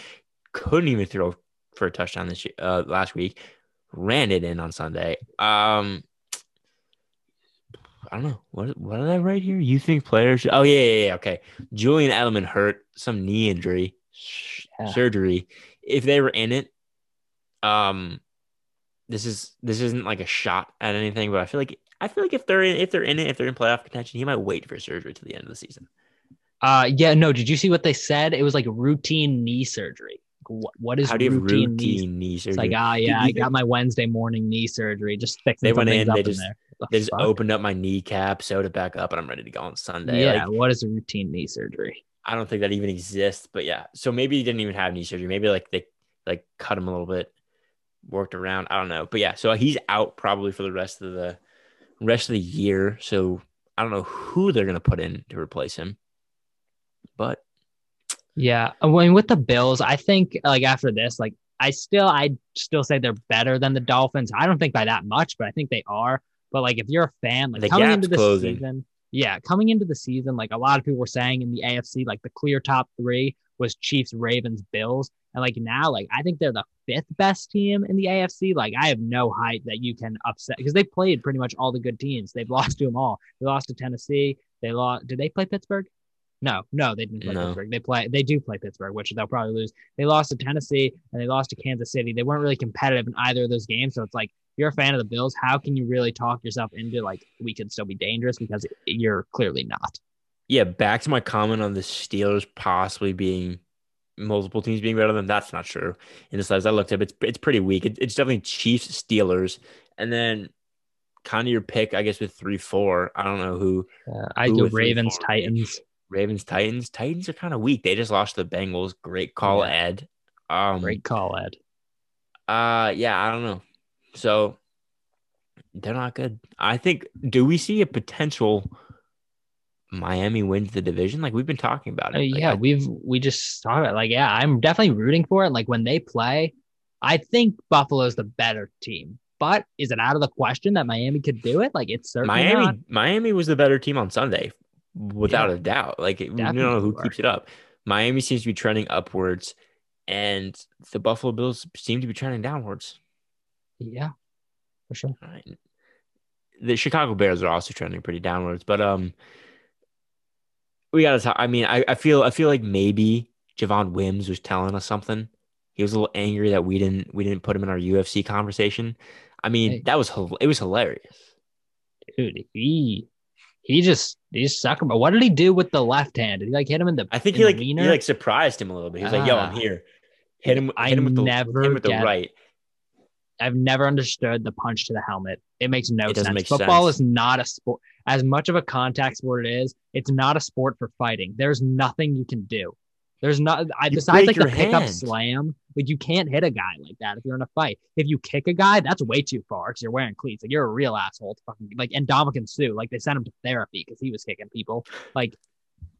Couldn't even throw for a touchdown this year, uh, last week. Ran it in on Sunday. Um, I don't know what what did I write here. You think players? Should, oh yeah, yeah, yeah. Okay, Julian Edelman hurt some knee injury Yeah. surgery. If they were in it, um, this is this isn't like a shot at anything, but I feel like I feel like if they're in if they're in it, if they're in playoff contention, he might wait for surgery to the end of the season. Uh, yeah, no. Did you see what they said? It was like routine knee surgery. What, what is How do you routine, routine, knee? knee surgery? It's like, ah, yeah, I got my Wednesday morning knee surgery. Just fixing They went in, they in just-. The they just fuck? opened up my kneecap, sewed it back up, and I'm ready to go on Sunday. Yeah, Like, what is a routine knee surgery? I don't think that even exists. But yeah, so maybe he didn't even have knee surgery. Maybe like they like cut him a little bit, worked around. I don't know. But yeah, so he's out probably for the rest of the rest of the year. So I don't know who they're gonna put in to replace him. But Yeah, I mean, with the Bills, I think like after this, like I still, I still say they're better than the Dolphins. I don't think by that much, but I think they are. But like, if you're a fan, like The coming into the closing. season, yeah, coming into the season, like a lot of people were saying in the AFC, like the clear top three was Chiefs, Ravens, Bills, and like now, like I think they're the fifth best team in the AFC. Like I have no height that you can upset because they played pretty much all the good teams. They've lost to them all. They lost to Tennessee. They lost. Did they play Pittsburgh? No, no, they didn't play No. Pittsburgh. They play. They do play Pittsburgh, which they'll probably lose. They lost to Tennessee and they lost to Kansas City. They weren't really competitive in either of those games. So it's like you're a fan of the Bills. How can you really talk yourself into like we could still be dangerous because you're clearly not. yeah, back to my comment on the Steelers possibly being multiple teams being better than them. That's not true. In the slides I looked up, it's it's pretty weak. It, it's definitely Chiefs, Steelers, and then kind of your pick, I guess, with three, four. I don't know who. Uh, I Who three, Ravens, Titans. Ravens, Titans. Titans are kind of weak. They just lost to the Bengals. Great call, Yeah. Ed. Um, Great call, Ed. Uh, yeah, I don't know. So they're not good. I think. Do we see a potential? Miami wins the division, like we've been talking about it. Uh, Like, yeah, I- we've we just saw it. Like, yeah, I'm definitely rooting for it. Like when they play, I think Buffalo's the better team. But is it out of the question that Miami could do it? Like it's certainly Miami. not. Miami was the better team on Sunday, without Yeah. a doubt. Like we don't know who were. keeps it up. Miami seems to be trending upwards, and the Buffalo Bills seem to be trending downwards. Yeah, for sure. Right. The Chicago Bears are also trending pretty downwards, but um, we gotta talk. I mean, I, I feel I feel like maybe Javon Wims was telling us something. He was a little angry that we didn't we didn't put him in our UFC conversation. I mean, Hey. that was it was hilarious. Dude, he he just he's. But what did he do with the left hand? Did he like hit him in the? I think he like he like surprised him a little bit. He was like, "Yo, I'm Ah. here." Hit him. I hit him with the never hit him with the right. I've never understood the punch to the helmet. It makes no It sense. make Football sense. is not a sport. As much of a contact sport it is, it's not a sport for fighting. There's nothing you can do. There's not I besides like the your pickup hand. slam. Like you can't hit a guy like that if you're in a fight. If you kick a guy, that's way too far because you're wearing cleats. Like you're a real asshole. To fucking like and Ndamukong Suh, like they sent him to therapy because he was kicking people. Like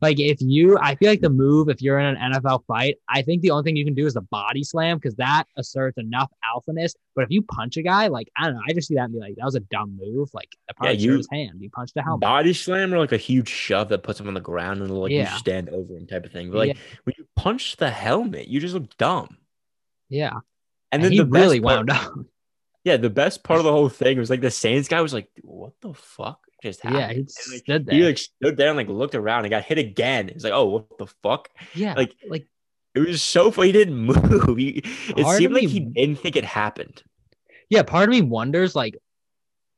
like if you, I feel like the move if you're in an NFL fight, I think the only thing you can do is the body slam because that asserts enough alphaness. But if you punch a guy, like I don't know, I just see that and be like, that was a dumb move. Like that probably Yeah, yeah, you- his hand. You punched a helmet. Body slam or like a huge shove that puts him on the ground and like Yeah. you stand over him type of thing. But like when you punch the helmet, you just look dumb. Yeah, And and then he the really part, wound up. *laughs* Yeah, the best part of the whole thing was like the Saints guy was like, "What the fuck just happened?" yeah, he like, stood there. he like stood there and like looked around and got hit again. He's like, "Oh, what the fuck?" yeah, like- like It was so funny. He didn't *laughs* move. He, it seemed of like he didn't think it happened. yeah. Part of me wonders, like,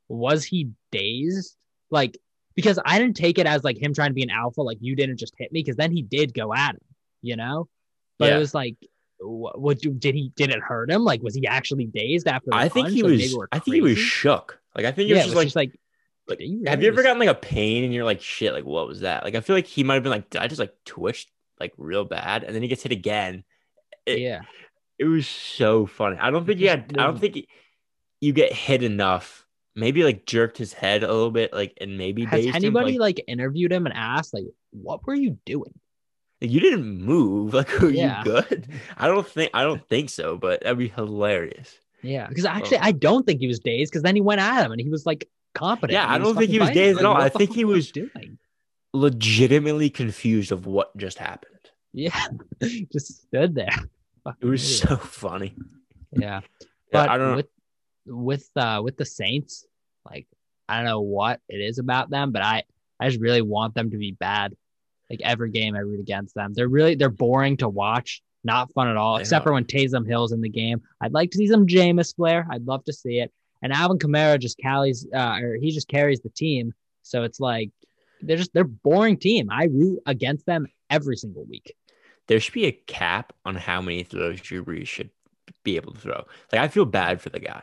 was he dazed? Like, because I didn't take it as like him trying to be an alpha. Like you didn't just hit me because then he did go at him. You know, but Yeah. it was like. What, what did he did it hurt him? Like was he actually dazed after? I think punch? he Like, was. we're I think he was shook. Like I think it yeah, was it just like, like, like you have you ever gotten like a pain and you're like, "Shit!" Like what was that? Like I feel like he might have been like, "Did I just like twitched like real bad?" And then he gets hit again. it- yeah, It was so funny. I don't think he had. I don't think he, you get hit enough. Maybe like jerked his head a little bit, like and maybe has anybody him. Like, like interviewed him and asked like, what were you doing? you didn't move. *laughs* Like are Yeah. you good? I don't think. I don't think so. But that'd be hilarious. Yeah, because oh. actually, Oh. I don't think he was dazed because then he went at him and he was like competent. Yeah, I don't think he was dazed at all. I think he was- doing. Legitimately confused of what just happened. Yeah, *laughs* just stood there. It was idiot. so funny. yeah. Yeah, But I don't know. with with uh with the Saints, like I don't know what it is about them, but I I just really want them to be bad. Like every game I root against them. They're really they're boring to watch, not fun at all, except for when Taysom Hill's in the game. I'd like to see some Jameis flair. I'd love to see it. And Alvin Kamara just carries uh or he just carries the team. So it's like they're just they're boring team. I root against them every single week. There should be a cap on how many throws Drew Brees should be able to throw. Like I feel bad for the guy.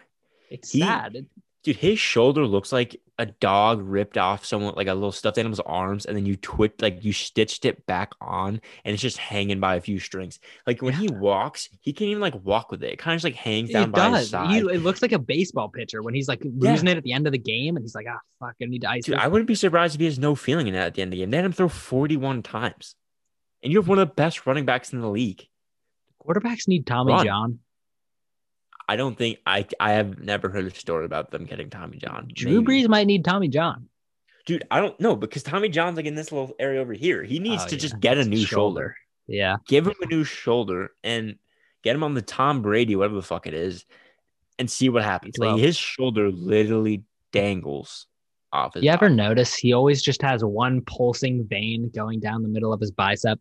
It's He- sad. Dude, his shoulder looks like a dog ripped off someone like a little stuffed animal's arms and then you twitch like you stitched it back on and it's just hanging by a few strings. Like when he walks, he can't even like walk with it. It kind of just like hangs down It by his side. He, it looks like a baseball pitcher when he's like losing it at the end of the game, and he's like, "Ah, fuck, I need to ice Dude. I wouldn't be surprised if he has no feeling in that at the end of the game. They had him throw 41 times. And you have one of the best running backs in the league. Quarterbacks need Tommy Run. John. I don't think I I have never heard a story about them getting Tommy John. Drew Maybe. Brees might need Tommy John. Dude, I don't know because Tommy John's like in this little area over here. He needs Oh, to yeah. just get a new shoulder. Yeah, Give him a new shoulder and get him on the Tom Brady, whatever the fuck it is, and see what happens. Like his shoulder literally dangles off his you ever notice he always just has one pulsing vein going down the middle of his bicep?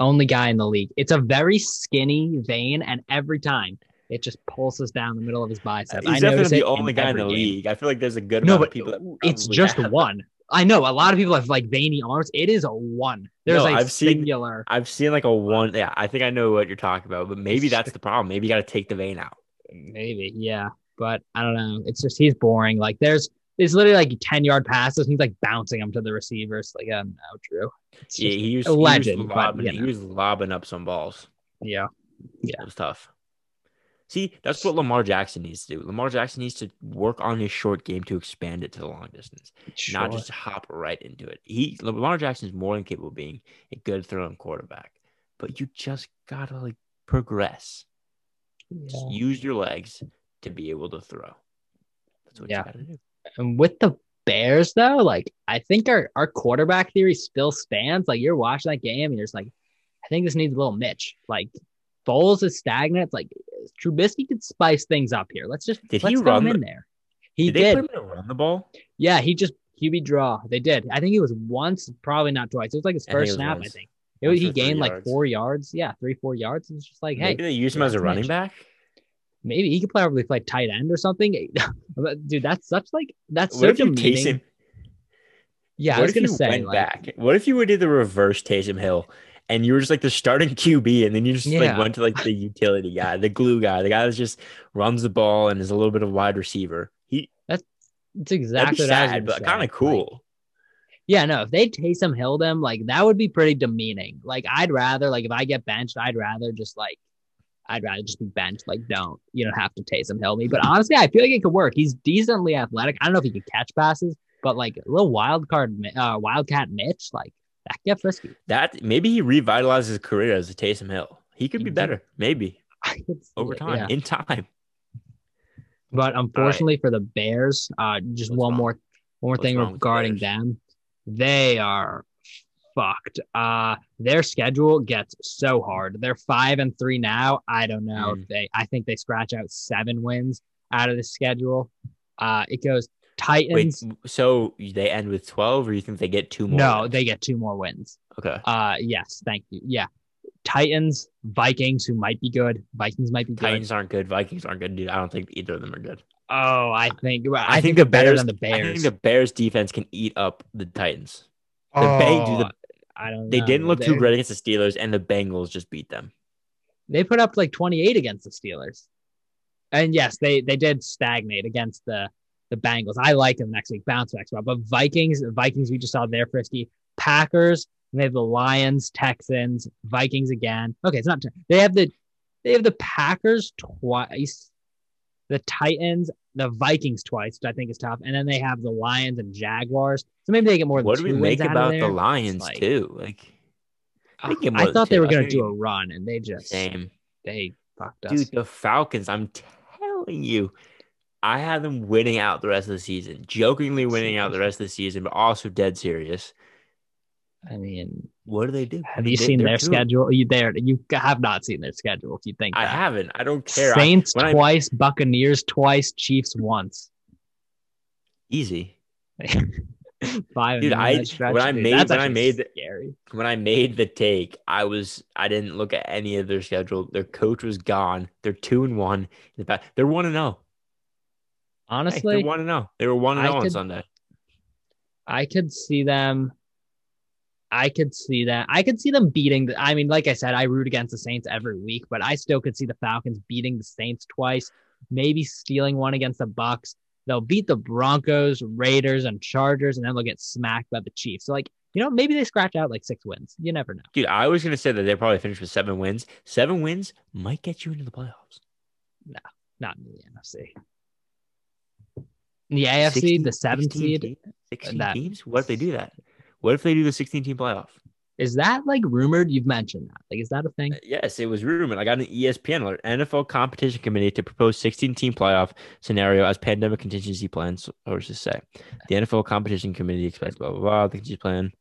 Only guy in the league. It's a very skinny vein, and every time it just pulses down the middle of his bicep. He's I definitely the only guy in the game. league. I feel like there's a good No, amount but of people that it's just have- one. I know a lot of people have like veiny arms. It is a one. There's No, a I've seen- singular. I've seen like a one. Yeah, I think I know what you're talking about, but maybe that's the problem. Maybe you got to take the vein out. Maybe, yeah. But I don't know. It's just he's boring. Like there's it's literally like 10 yard passes. And he's like bouncing them to the receivers. Like, um, no, Drew. It's Yeah, he was, a he was legend, but, lobbing, you he was lobbing up some balls. yeah. Yeah. It was tough. See, that's what Lamar Jackson needs to do. Lamar Jackson needs to work on his short game to expand it to the long distance, Sure. not just hop right into it. He Lamar Jackson is more than capable of being a good throwing quarterback, but you just gotta like progress. Just use your legs to be able to throw. That's what Yeah. you gotta do. And with the Bears, though, like I think our, our quarterback theory still stands. Like you're watching that game and you're just like, I think this needs a little Mitch. Like Foles is stagnant. It's like Trubisky could spice things up here. Let's just Did let's he run him in there. He Did did. they put him to run the ball? Yeah, he just QB draw. They did. I think it was once, probably not twice. It was like his I think it first snap. I think it was, he gained like four yards. Yeah, three four yards. It's just like, hey, Maybe they use him as a that's running Mitch. back. Maybe he could probably play tight end or something. *laughs* Dude, that's such like that's What so demeaning. Taysom? Yeah, I was gonna say went like, back? What if you would do the reverse Taysom Hill and you were just like the starting *laughs* QB and then you just like went to like the utility guy, the glue guy, the guy that just runs the ball and is a little bit of wide receiver. He that's it's that'd exactly be what I was sad, but kind of Like, cool. yeah, no, if they Taysom Hill them, like that would be pretty demeaning. Like I'd rather, like if I get benched, I'd rather just like I'd rather just be benched. Like don't you don't have to Taysom Hill me. But honestly, I feel like it could work. He's decently athletic. I don't know if he can catch passes, but like a little wild card, uh, wildcat Mitch, like that get frisky. That maybe he revitalizes his career as a Taysom Hill. He could be better, maybe *laughs* over it, time, yeah. in time. But unfortunately for the Bears, uh, just What's one wrong? more one more What's thing with the regarding them. They are fucked. Uh, their schedule gets so hard. They're five and three now. I don't know Mm. if they. I think they scratch out seven wins out of the schedule. Uh, it goes Wait, Titans. so they end with twelve, or you think they get two more? no, wins? they get two more wins. okay. Uh, yes, thank you. Yeah, Titans, Vikings, who might be good. Vikings might be good. Titans aren't good. Vikings aren't good, dude. I don't think either of them are good. Oh, I think. I, I, think, think the better Bears than the Bears. I think the Bears defense can eat up the Titans. The oh, Bang- dude, the- I don't. They know. didn't look too They're- great against the Steelers, and the Bengals just beat them. They put up like 28 against the Steelers. And yes, they they did stagnate against the the Bengals. I like them next week, bounce back spot. But Vikings, Vikings, we just saw their frisky. Packers, they have the Lions, Texans, Vikings again. Okay, it's not. They have the they have the Packers twice, the Titans, the Vikings twice, which I think is tough, and then they have the Lions and Jaguars. So maybe they get more. Than What do we make about the Lions like- too? Like get I thought they two. were going to do a run, and they just same, they fucked us. dude. The Falcons. I'm telling you, I have them winning out the rest of the season. Jokingly winning out the rest of the season, but also dead serious. I mean, What do they do? have you seen they're their schedule? You there? You have not seen their schedule. If you think I that. haven't. I don't care. Saints I- twice, Buccaneers twice, Chiefs once. easy. *laughs* Five. Dude, I- stretch, when I dude, made- when I made the- scary. when I made the take, I was I didn't look at any of their schedule. Their coach was gone. They're two and one. In fact, they're one and zero. Hey, Honestly, they're one and zero. They were one and I zero on could- Sunday. I could see them. I could see that. I could see them beating. The, I mean, like I said, I root against the Saints every week, but I still could see the Falcons beating the Saints twice, maybe stealing one against the Bucks. They'll beat the Broncos, Raiders, and Chargers, and then they'll get smacked by the Chiefs. So, like, you know, maybe they scratch out like six wins. You never know. Dude, I was gonna say that they probably finished with seven wins. Seven wins might get you into the playoffs. No, not in the NFC. In the AFC, 16 the seventh 16 seed. 16 that- teams? What if they do that? What if they do the 16 team playoff? Is that like rumored? You've mentioned that. Like, is that a thing? Uh, yes, it was rumored. I got an ESPN alert. NFL competition committee to propose 16 team playoff scenario as pandemic contingency plans, sources say. The NFL competition committee expects blah blah blah. The contingency plan.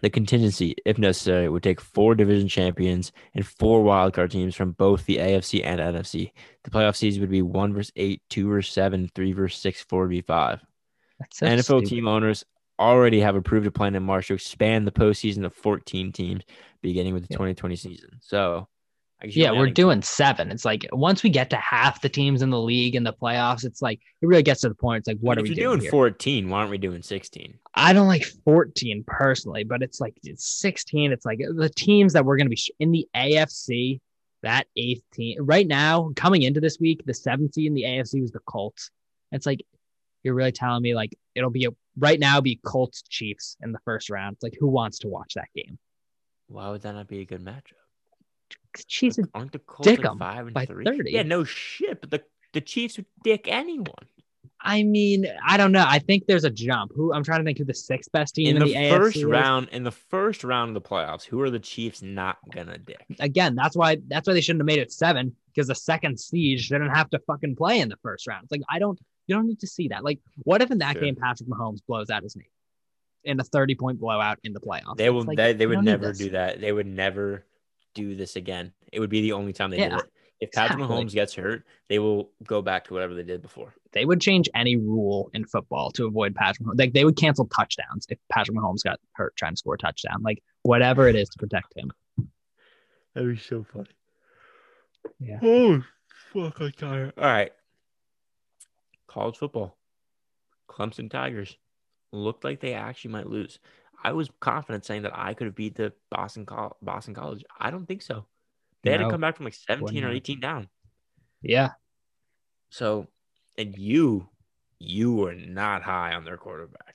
The contingency, if necessary, would take four division champions and four wildcard teams from both the AFC and NFC. The playoff seeds would be one versus eight, two versus seven, three versus six, four v five. So NFL stupid. team owners already have approved a plan in March to expand the postseason to 14 teams, beginning with the Yeah. 2020 season. So, I guess Yeah, we're doing seven. It's like once we get to half the teams in the league in the playoffs, it's like it really gets to the point. It's like, what if are we you're doing, doing 14? Why aren't we doing 16? I don't like 14 personally, but it's like it's 16. It's like the teams that we're going to be in the AFC, that eighth team right now coming into this week, the seventh seed in the AFC was the Colts. It's like you're really telling me like it'll be a right now be Colts Chiefs in the first round. It's like who wants to watch that game? Why would that not be a good matchup? Chiefs, are- Aren't the Colts dick like five and by three? 30. Yeah, no shit. But the, the Chiefs would dick anyone. I mean, I don't know. I think there's a jump. Who I'm trying to think who the sixth best team In in, the, the, first AFC is. round, in the first round of the playoffs, who are the Chiefs not gonna dick? again, that's why that's why they shouldn't have made it seven because the second siege shouldn't have to fucking play in the first round. It's like I don't you don't need to see that. Like, what if in that Sure. game Patrick Mahomes blows out his knee in a 30 point blowout in the playoffs? They will. like, they, they would never do that. They would never do this again. It would be the only time they Yeah, did it. If Patrick exactly. Mahomes gets hurt, they will go back to whatever they did before. They would change any rule in football to avoid Patrick. Mahomes. Like they would cancel touchdowns if Patrick Mahomes got hurt trying to score a touchdown. Like whatever it is to protect him. That'd be so funny. Yeah. Oh fuck! I'm tired. All right. College football. Clemson Tigers looked like they actually might lose. I was confident saying that I could have beat the Boston Col- Boston College. I don't think so. They had to come back from like 17 or 18 down. Yeah. So, and you, you were not high on their quarterback.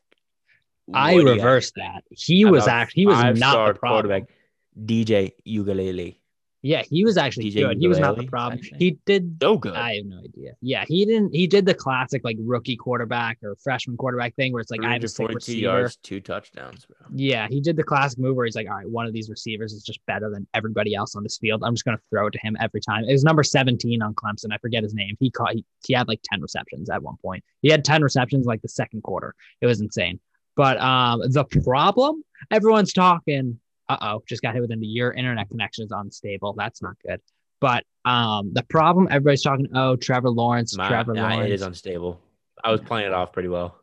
I What reversed that. He was actually he was not the problem. quarterback. DJ Uiagalelei. Yeah, he was actually DJ good. He was not the problem. actually. He did So good. I have no idea. Yeah, he didn't. He did the classic like rookie quarterback or freshman quarterback thing where it's like I have a sick receiver. yards, two touchdowns, bro. Yeah, he did the classic move where he's like, all right, one of these receivers is just better than everybody else on this field. I'm just gonna throw it to him every time. It was number 17 on Clemson. I forget his name. He caught. He, he had like 10 receptions at one point. He had 10 receptions like the second quarter. It was insane. But um, the problem, everyone's talking. Uh oh, just got hit with into your internet connection is unstable. That's not good. But um, the problem, everybody's talking. Oh, Trevor Lawrence. My, Trevor nah, Lawrence. it is unstable. I was playing it off pretty well.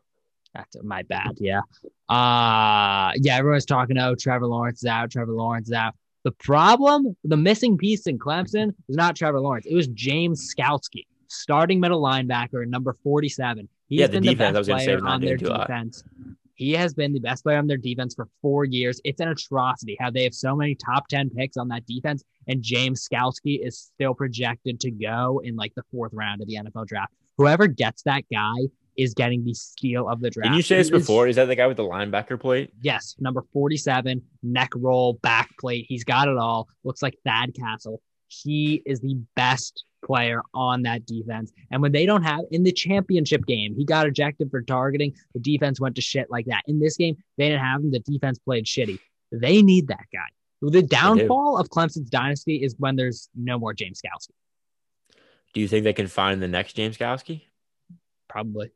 That's my bad. Yeah. Uh yeah, everyone's talking, oh, Trevor Lawrence is out, Trevor Lawrence is out. The problem, the missing piece in Clemson was not Trevor Lawrence. It was James Skalski, starting middle linebacker, number 47. He's Yeah, the been defense, I the was best say, player on their doing too hot. defense. He has been the best player on their defense for four years. It's an atrocity how they have so many top 10 picks on that defense, and James Skalski is still projected to go in like the fourth round of the NFL draft. Whoever gets that guy is getting the steal of the draft. Didn't you say this is- before? Is that the guy with the linebacker plate? Yes, number 47, neck roll, back plate. He's got it all. Looks like Thad Castle. He is the best player on that defense. And when they don't have in the championship game, he got ejected for targeting. The defense went to shit like that. In this game, they didn't have him. The defense played shitty. They need that guy. The downfall of Clemson's dynasty is when there's no more James Skalski. Do you think they can find the next James Gowski? Probably.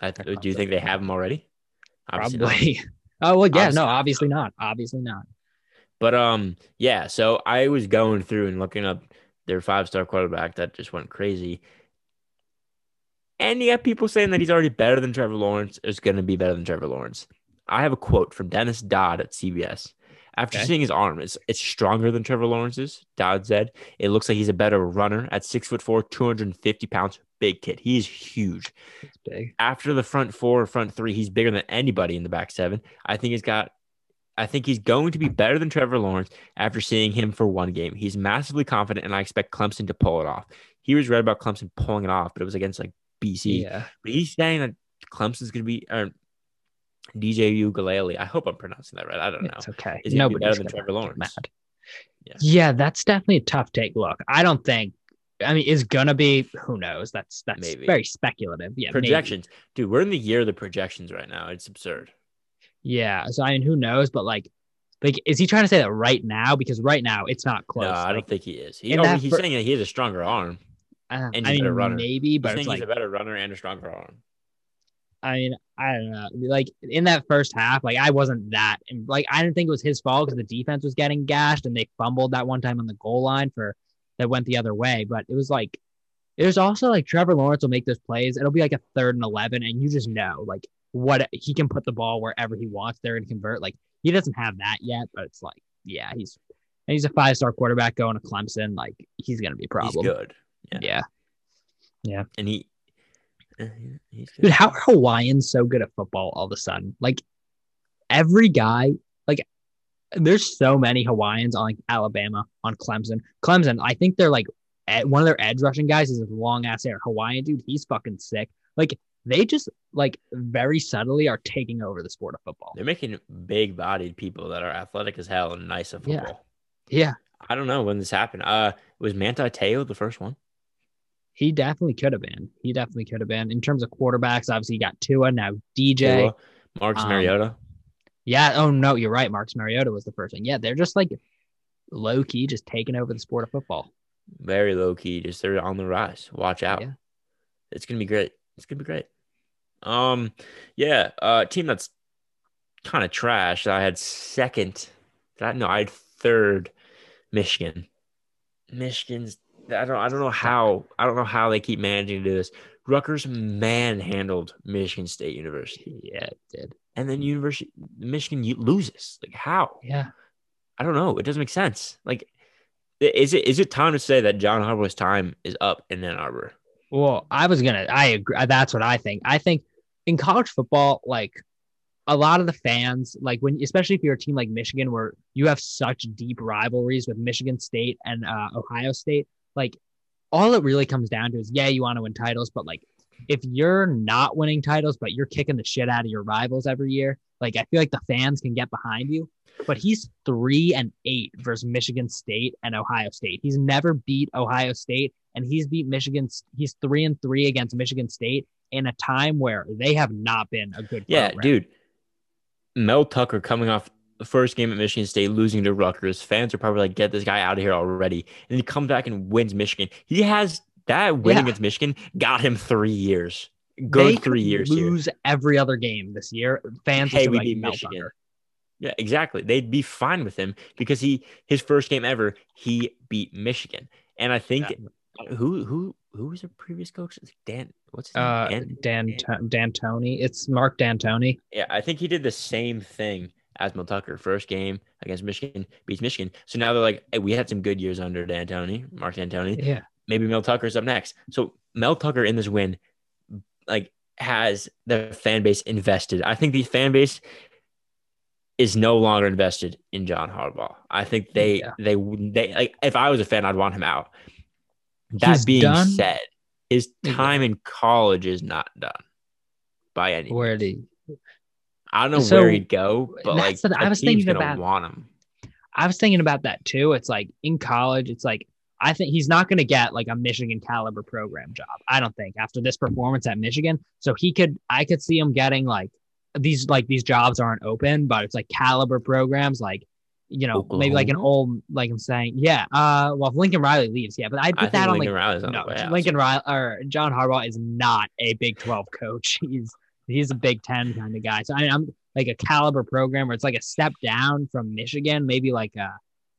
I, do you think they have him already? Obviously. Probably. *laughs* Oh well, yeah, Obviously no, not. obviously not. Obviously not. But um, yeah. So I was going through and looking up their five star quarterback that just went crazy. And you got people saying that he's already better than Trevor Lawrence. Is going to be better than Trevor Lawrence. I have a quote from Dennis Dodd at CBS. After Okay. seeing his arm, it's it's stronger than Trevor Lawrence's. Dodd said it looks like he's a better runner at six foot four, two hundred and fifty pounds. Big kid. He's huge. Big. After the front four, front three, he's bigger than anybody in the back seven. I think he's got. I think he's going to be better than Trevor Lawrence after seeing him for one game. He's massively confident, and I expect Clemson to pull it off. He was right about Clemson pulling it off, but it was against like BC. Yeah. But he's saying that Clemson's going to be or DJ Uiagalelei. I hope I'm pronouncing that right. I don't know. It's okay. Is gonna be better than Trevor Lawrence? Mad. Yeah. Yeah. that's definitely a tough take. Look, I don't think. I mean, is gonna be. Who knows? That's that's Maybe. very speculative. Yeah, maybe. projections, dude. We're in the year of the projections right now. It's absurd. Yeah. So I mean, who knows? But like, like, is he trying to say that right now? Because right now it's not close. no, I Like, don't think he is. He, oh, he's fir- saying that he has a stronger arm. uh, and I he's a better mean, runner. maybe, but saying it's like he's a better runner and a stronger arm. I mean, I don't know. Like in that first half, like I wasn't that like I didn't think it was his fault because the defense was getting gashed and they fumbled that one time on the goal line for that went the other way. But it was like it was also like Trevor Lawrence will make those plays. It'll be like a third and eleven, and you just know like what he can put the ball wherever he wants there and convert. Like he doesn't have that yet, but it's like yeah, he's and he's a five star quarterback going to Clemson. Like he's gonna be a problem. He's good. Yeah. Yeah, and he. Dude, how are Hawaiians so good at football all of a sudden? Like every guy, like there's so many Hawaiians on like Alabama, on Clemson. Clemson, I think they're like one of their edge rushing guys is a long ass hair. Hawaiian dude, he's fucking sick. Like they just like very subtly are taking over the sport of football. They're making big bodied people that are athletic as hell and nice at Yeah. football. Yeah, I don't know when this happened. Uh, was Manti Te'o the first one? he definitely could have been. He definitely could have been. In terms of quarterbacks, obviously you got Tua, now DJ. Tua, Marcus Um, Mariota. Yeah. Oh no, you're right. Marcus Mariota was the first one. Yeah, they're just like low key, just taking over the sport of football. Very low key. Just they're on the rise. Watch out. Yeah. It's gonna be great. It's gonna be great. Um, yeah. Uh, team that's kind of trash. I had second. I no, I had third. Michigan. Michigan's. I don't. I don't know how. I don't know how they keep managing to do this. Rutgers manhandled Michigan State University, Yeah, it did. and then University Michigan loses. Like how? Yeah. I don't know. It doesn't make sense. Like, is it is it time to say that John Harbaugh's time is up in Ann Arbor? Well, I was gonna. I agree. That's what I think. I think in college football, like a lot of the fans, like when, especially if you're a team like Michigan, where you have such deep rivalries with Michigan State and uh, Ohio State, like all it really comes down to is, yeah, you want to win titles, but like if you're not winning titles, but you're kicking the shit out of your rivals every year, like I feel like the fans can get behind you. But he's three and eight versus Michigan State and Ohio State. He's never beat Ohio State, and he's beat Michigan. He's three and three against Michigan State in a time where they have not been a good. Yeah, program. dude. Mel Tucker coming off the first game at Michigan State, losing to Rutgers. Fans are probably like, "Get this guy out of here already!" And he comes back and wins Michigan. He has that win Yeah. against Michigan got him three years. Good They three years here. Lose every other game this year. Fans Hey, would we be like beat Mel Michigan. Tucker. Yeah, exactly. They'd be fine with him because he his first game ever he beat Michigan, and I think who who who was a previous coach? Dan. What's his name? Uh, Dan- Dan Tony. It's Mark D'Antoni. Yeah, I think he did the same thing as Mel Tucker. First game against Michigan, beats Michigan. So now they're like, hey, we had some good years under D'Antoni, Mark D'Antoni. Yeah. Maybe Mel Tucker's up next. So Mel Tucker in this win, like, has the fan base invested. I think the fan base is no longer invested in John Harbaugh. I think they Yeah. they they like if I was a fan, I'd want him out. That He's being done. said, his time in college is not done by any. Where did he? I don't know So, where he'd go, but like the- I was thinking about- want him. I was thinking about that too. It's like in college, it's like I think he's not going to get like a Michigan caliber program job. I don't think after this performance at Michigan. So he could, I could see him getting like these like these jobs aren't open, but it's like caliber programs, like you know maybe like an old like I'm saying, yeah. Uh, well, if Lincoln Riley leaves, yeah, but I put think that on Lincoln like Riley's on no, the way. Lincoln Riley or John Harbaugh is not a Big Twelve coach. *laughs* He's he's a Big Ten kind of guy. So I, I'm like a caliber program where it's like a step down from Michigan, maybe like a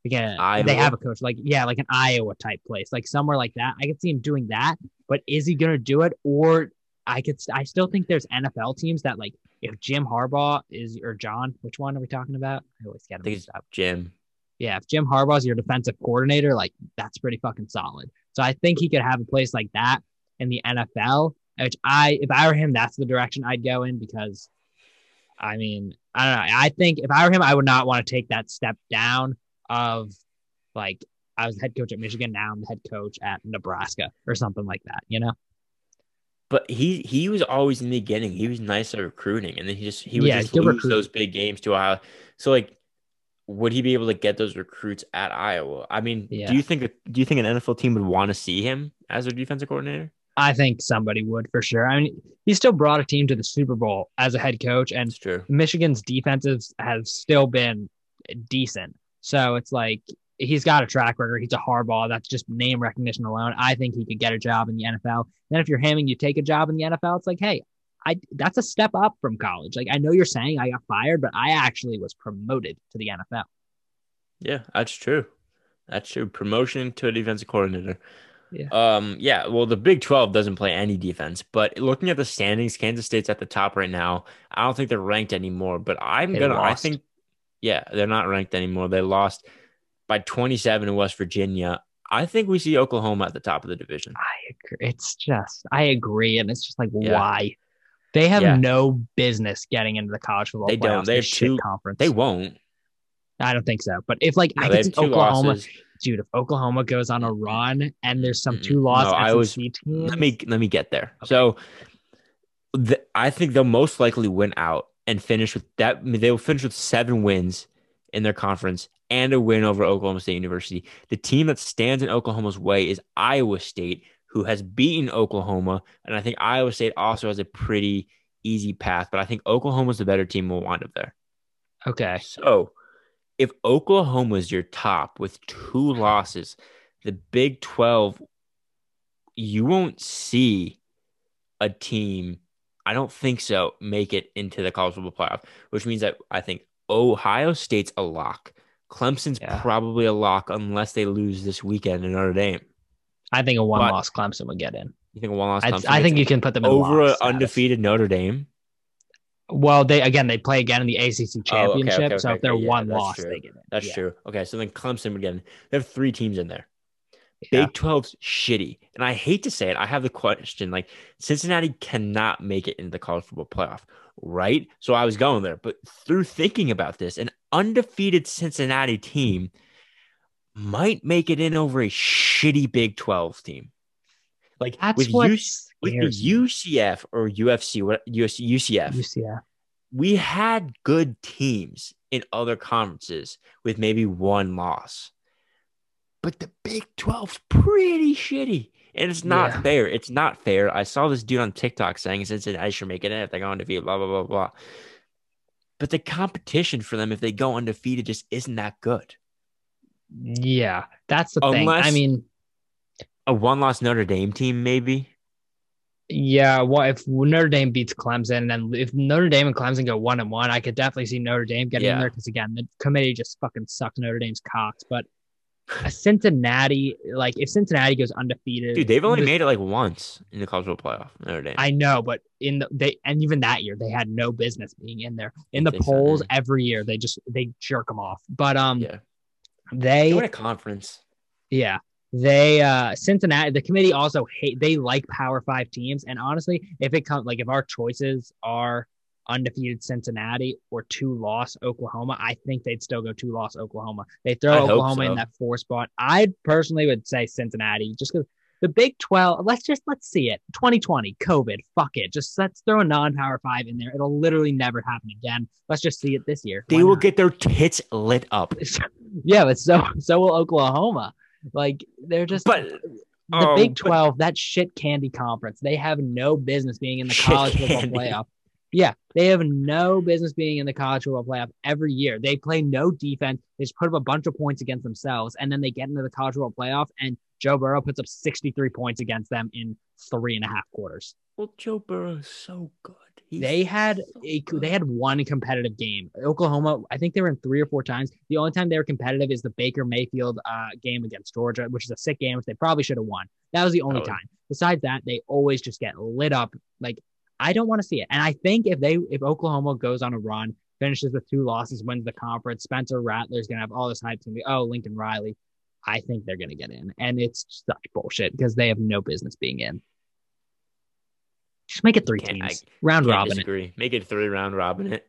like a Iowa? they have a coach like yeah, like an Iowa type place, like somewhere like that. I could see him doing that, but is he gonna do it? Or I could I still think there's NFL teams that like if Jim Harbaugh is or John, which one are we talking about? I always get I him think mixed up Jim. yeah, if Jim Harbaugh's your defensive coordinator, like that's pretty fucking solid. So I think he could have a place like that in the NFL. Which I, if I were him, that's the direction I'd go in because, I mean, I don't know. I think if I were him, I would not want to take that step down of like I was head coach at Michigan, now I'm the head coach at Nebraska or something like that. You know? But he he was always in the beginning. He was nice at recruiting, and then he just he would Yeah, just lose recruit. those big games to Ohio. So like, would he be able to get those recruits at Iowa? I mean, Yeah. do you think do you think an NFL team would want to see him as their defensive coordinator? I think somebody would for sure. I mean, he still brought a team to the Super Bowl as a head coach, and true. Michigan's defenses have still been decent. So it's like he's got a track record. He's a Harbaugh. That's just name recognition alone. I think he could get a job in the NFL. Then if you're having you take a job in the NFL, it's like, hey, I that's a step up from college. Like I know you're saying I got fired, but I actually was promoted to the NFL. Yeah, that's true. That's true. Promotion to a defensive coordinator. Yeah. Um. Yeah. Well, the Big Twelve doesn't play any defense, but looking at the standings, Kansas State's at the top right now. I don't think they're ranked anymore, but I'm They gonna. I think. Yeah, they're not ranked anymore. They lost by 27 in West Virginia. I think we see Oklahoma at the top of the division. I agree. It's just I agree, and it's just like Yeah. why they have Yeah. no business getting into the college football. They don't. They have two- conference. They won't. I don't think so. But if like No, I they could see Oklahoma, losses. dude, if Oklahoma goes on a run and there's some two loss No, I was- SEC teams, Let me let me get there. So, the, I think they'll most likely win out and finish with that. They'll finish with seven wins in their conference and a win over Oklahoma State University. The team that stands in Oklahoma's way is Iowa State, who has beaten Oklahoma, and I think Iowa State also has a pretty easy path. But I think Oklahoma's the better team. Will wind up there. okay, So, if Oklahoma's your top with two losses, the Big 12, you won't see a team, I don't think so, make it into the college football playoff, which means that I think Ohio State's a lock. Clemson's Yeah. probably a lock unless they lose this weekend in Notre Dame. I think a one loss Clemson would get in. You think a one loss I, Clemson I think you can put them in over an undefeated Notre Dame? Well, they again they play again in the ACC Oh, okay, championship. okay, so okay, if they're yeah, one loss, true. they get in. That's Yeah, true. Okay, so then Clemson would get in. They have three teams in there. yeah. Big 12's shitty. And I hate to say it. I have the question like Cincinnati cannot make it into the college football playoff, right? So I was going there. But through thinking about this, an undefeated Cincinnati team might make it in over a shitty Big 12 team. Like That's with, what U- with the. UCF or UFC, what UCF, UCF. we had good teams in other conferences with maybe one loss. But the Big 12's pretty shitty. And it's not Yeah. fair. It's not fair. I saw this dude on TikTok saying Cincinnati should make it in if they go undefeated, blah, blah, blah, blah. But the competition for them, if they go undefeated, just isn't that good. Yeah, that's the thing. I mean, A one loss Notre Dame team, maybe. yeah. well, if Notre Dame beats Clemson, and then if Notre Dame and Clemson go one and one, I could definitely see Notre Dame getting in there because again, the committee just fucking sucks Notre Dame's cocks. But a Cincinnati, like if Cincinnati goes undefeated, Dude, they've only the- made it like once in the college football playoff. Notre Dame. I know, but in the they and even that year they had no business being in there. In the think so, polls every year they just they jerk them off. But um, yeah. they win a conference. Yeah. They uh Cincinnati the committee also hate they like power five teams. And honestly, if it comes like if our choices are undefeated Cincinnati or two loss Oklahoma, I think they'd still go two loss Oklahoma. They throw I Oklahoma in that four spot. I personally would say Cincinnati just because the Big 12, let's just let's see it. 2020, COVID, fuck it. Just let's throw a non-power five in there. It'll literally never happen again. Let's just see it this year. They Why will not? get their tits lit up. *laughs* yeah, but so so will Oklahoma. Like they're just But the oh, Big um, but- 12, that shit candy conference, they have no business being in the college football candy. playoff. Yeah, they have no business being in the college football playoff every year. They play no defense. They just put up a bunch of points against themselves, and then they get into the college football playoff, and Joe Burrow puts up 63 points against them in three and a half quarters. Well, Joe Burrow is so good. He's They had so a good. they had one competitive game. Oklahoma, I think they were in three or four times. The only time they were competitive is the Baker Mayfield uh, game against Georgia, which is a sick game, which they probably should have won. That was the only Oh. time. Besides that, they always just get lit up. Like I don't want to see it. And I think if they if Oklahoma goes on a run, finishes with two losses, wins the conference, Spencer Rattler's gonna have all this hype. Gonna be oh Lincoln Riley. I think they're gonna get in, and it's such bullshit because they have no business being in. Just make it three Can't- I teams, round Can't robin. it. Make it three round robin it.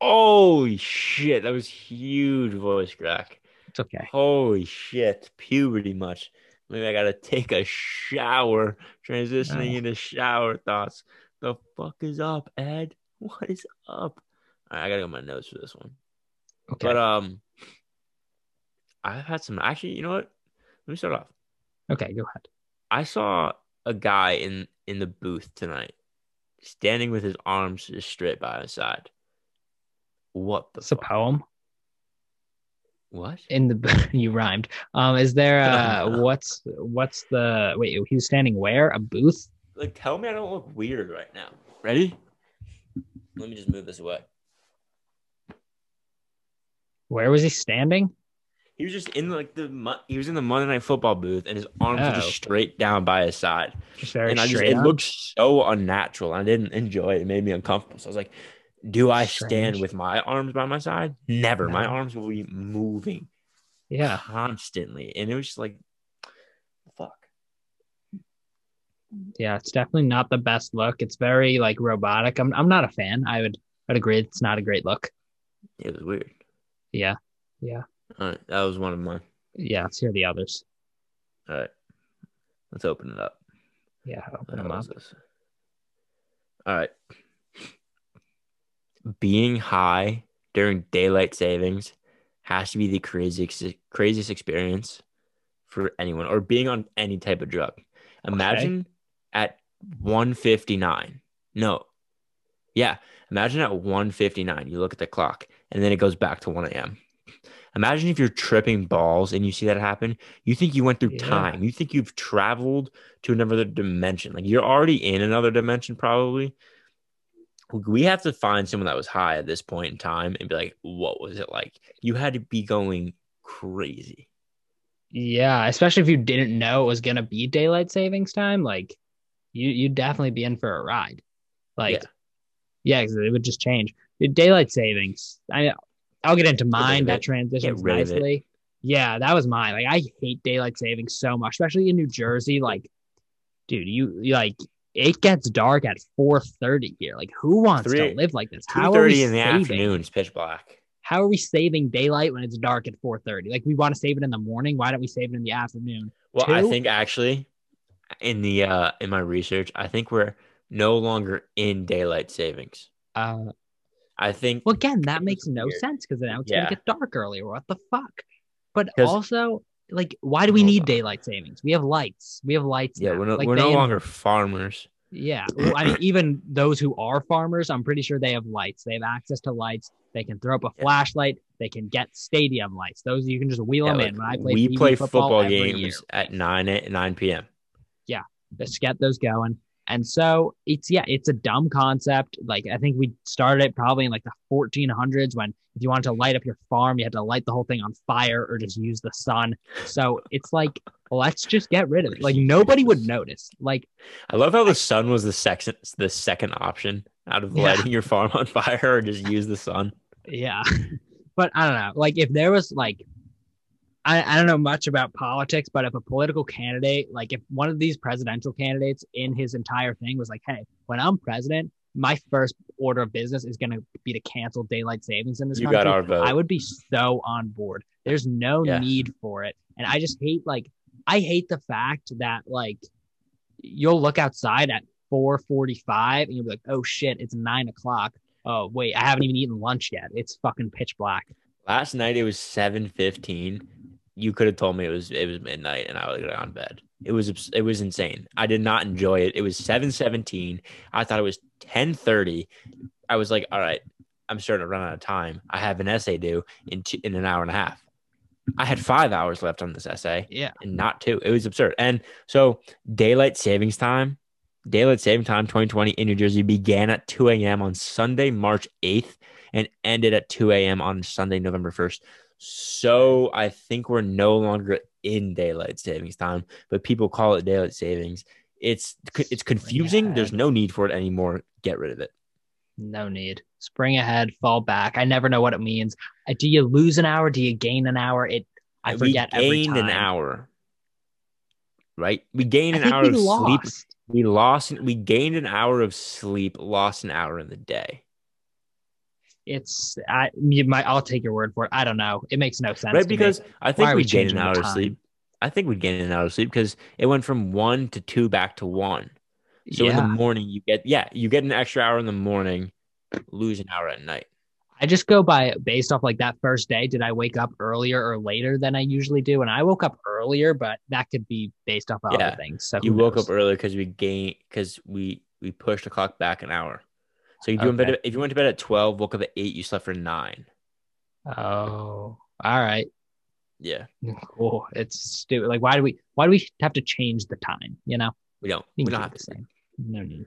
Holy shit, that was huge voice crack. It's okay. Holy shit, puberty much Maybe I gotta take a shower. Transitioning Oh. into shower thoughts. The fuck is up, Ed? *laughs* What is up? Right, I gotta go my notes for this one. Okay. But um, I've had some. Actually, you know what? Let me start off. okay, go ahead. I saw a guy in in the booth tonight, standing with his arms just straight by his side. What the It's a poem What? in the *laughs* you rhymed. Um, is there *laughs* uh what's what's the wait? He was standing where? A booth? Like, tell me I don't look weird right now. Ready? Let me just move this away. Where was he standing? He was just in like the he was in the Monday Night Football booth, and his arms were Oh. just straight down by his side, Just very and I just straight it on? looked so unnatural. I didn't enjoy it. It made me uncomfortable. So I was like, "Do I stand with my arms by my side? Never. My arms will be moving Yeah. constantly." And it was just like, "Fuck." Yeah, it's definitely not the best look. It's very like robotic. I'm I'm not a fan. I would I'd agree it's not a great look. It was weird. Yeah. Yeah. All right, that was one of mine. Yeah, let's hear the others. All right, let's open it up. Yeah, open them up. this? All right. Being high during daylight savings has to be the craziest craziest experience for anyone, or being on any type of drug. Imagine at 159. No. Yeah. Imagine at 159, you look at the clock and then it goes back to 1 a.m. Imagine if you're tripping balls and you see that happen. You think you went through Yeah. time. You think you've traveled to another dimension. Like you're already in another dimension, probably. We have to find someone that was high at this point in time and be like, what was it like? You had to be going crazy. Yeah, especially if you didn't know it was gonna be daylight savings time, like you you'd definitely be in for a ride. Like, Yeah. yeah, because it would just change. Daylight savings. I I'll get into mine. That it. transitions rid of it. nicely. Yeah, that was mine. Like I hate daylight savings so much, especially in New Jersey. Like, dude, you, like it gets dark at four thirty here. Like, who wants Three- to live like this? How are 2.30 we in the saving? afternoon, it's pitch black. How are we saving daylight when it's dark at four thirty? Like, we want to save it in the morning. Why don't we save it in the afternoon? Well, I think actually in the uh in my research, I think we're no longer in daylight savings. Uh, I think Well, again, that makes no weird. sense because now it's Yeah. gonna get dark earlier. What the fuck? But also, like, why do we need on. daylight savings? We have lights. We have lights. yeah, now. we're no, Like, we're no in- longer farmers. Yeah, *clears throat* well, I mean, even those who are farmers, I'm pretty sure they have lights. They have access to lights. They can throw up a Yeah. flashlight. They can get stadium lights. Those you can just wheel Yeah, them like, in. When I play we PV play football, football, games year, at nine at nine p.m. just get those going. And so it's yeah, it's a dumb concept. Like I think we started it probably in like the 1400s when if you wanted to light up your farm, you had to light the whole thing on fire or just use the sun. So it's like let's just get rid of it. Like nobody would notice. Like I love how the sun was the second the second option out of Yeah. lighting your farm on fire or just use the sun. yeah, *laughs* but I don't know. Like if there was like I, I don't know much about politics, but if a political candidate, like if one of these presidential candidates in his entire thing was like, hey, when I'm president, my first order of business is going to be to cancel daylight savings in this You country. got our vote. I would be so on board. There's no Yeah. need for it. And I just hate like I hate the fact that like you'll look outside at 445 and you'll be like, oh shit, it's nine o'clock. Oh wait, I haven't even eaten lunch yet. It's fucking pitch black. Last night it was seven fifteen. You could have told me it was it was midnight and I would have gone to bed. It was it was insane. I did not enjoy it. It was seven seventeen. I thought it was ten thirty. I was like, all right, I'm starting to run out of time. I have an essay due in two, in an hour and a half. I had five hours left on this essay Yeah. and not two. It was absurd. And so daylight savings time, daylight saving time 2020 in New Jersey began at 2 a.m. on Sunday, March 8th, and ended at 2 a.m. on Sunday, November 1st. So I think we're no longer in daylight savings time, but people call it daylight savings. It's it's confusing. There's ahead. no need for it anymore. Get rid of it. No need. Spring ahead, fall back. I never know what it means. Uh, Do you lose an hour? Do you gain an hour? It I forget we gained an hour. Right? We gained an hour of sleep. We lost. We gained an hour of sleep. Lost an hour in the day. It's I you might I'll take your word for it. I don't know. It makes no sense. right? to me. Because I think we we gained an hour of sleep. I think we'd get in and of sleep because it went from one to two back to one. So in the morning you get yeah, you get an extra hour in the morning, lose an hour at night. I just go by based off like that first day. Did I wake up earlier or later than I usually do? And I woke up earlier, but that could be based off of Yeah. other things. So You woke up earlier because we gained because we we pushed the clock back an hour. So you do in bed if you went to bed at twelve, woke up at eight, you slept for nine. Oh, all right. Yeah, Cool. It's stupid. Like, why do we? Why do we have to change the time? You know, we don't. you We don't have the to. same. No need.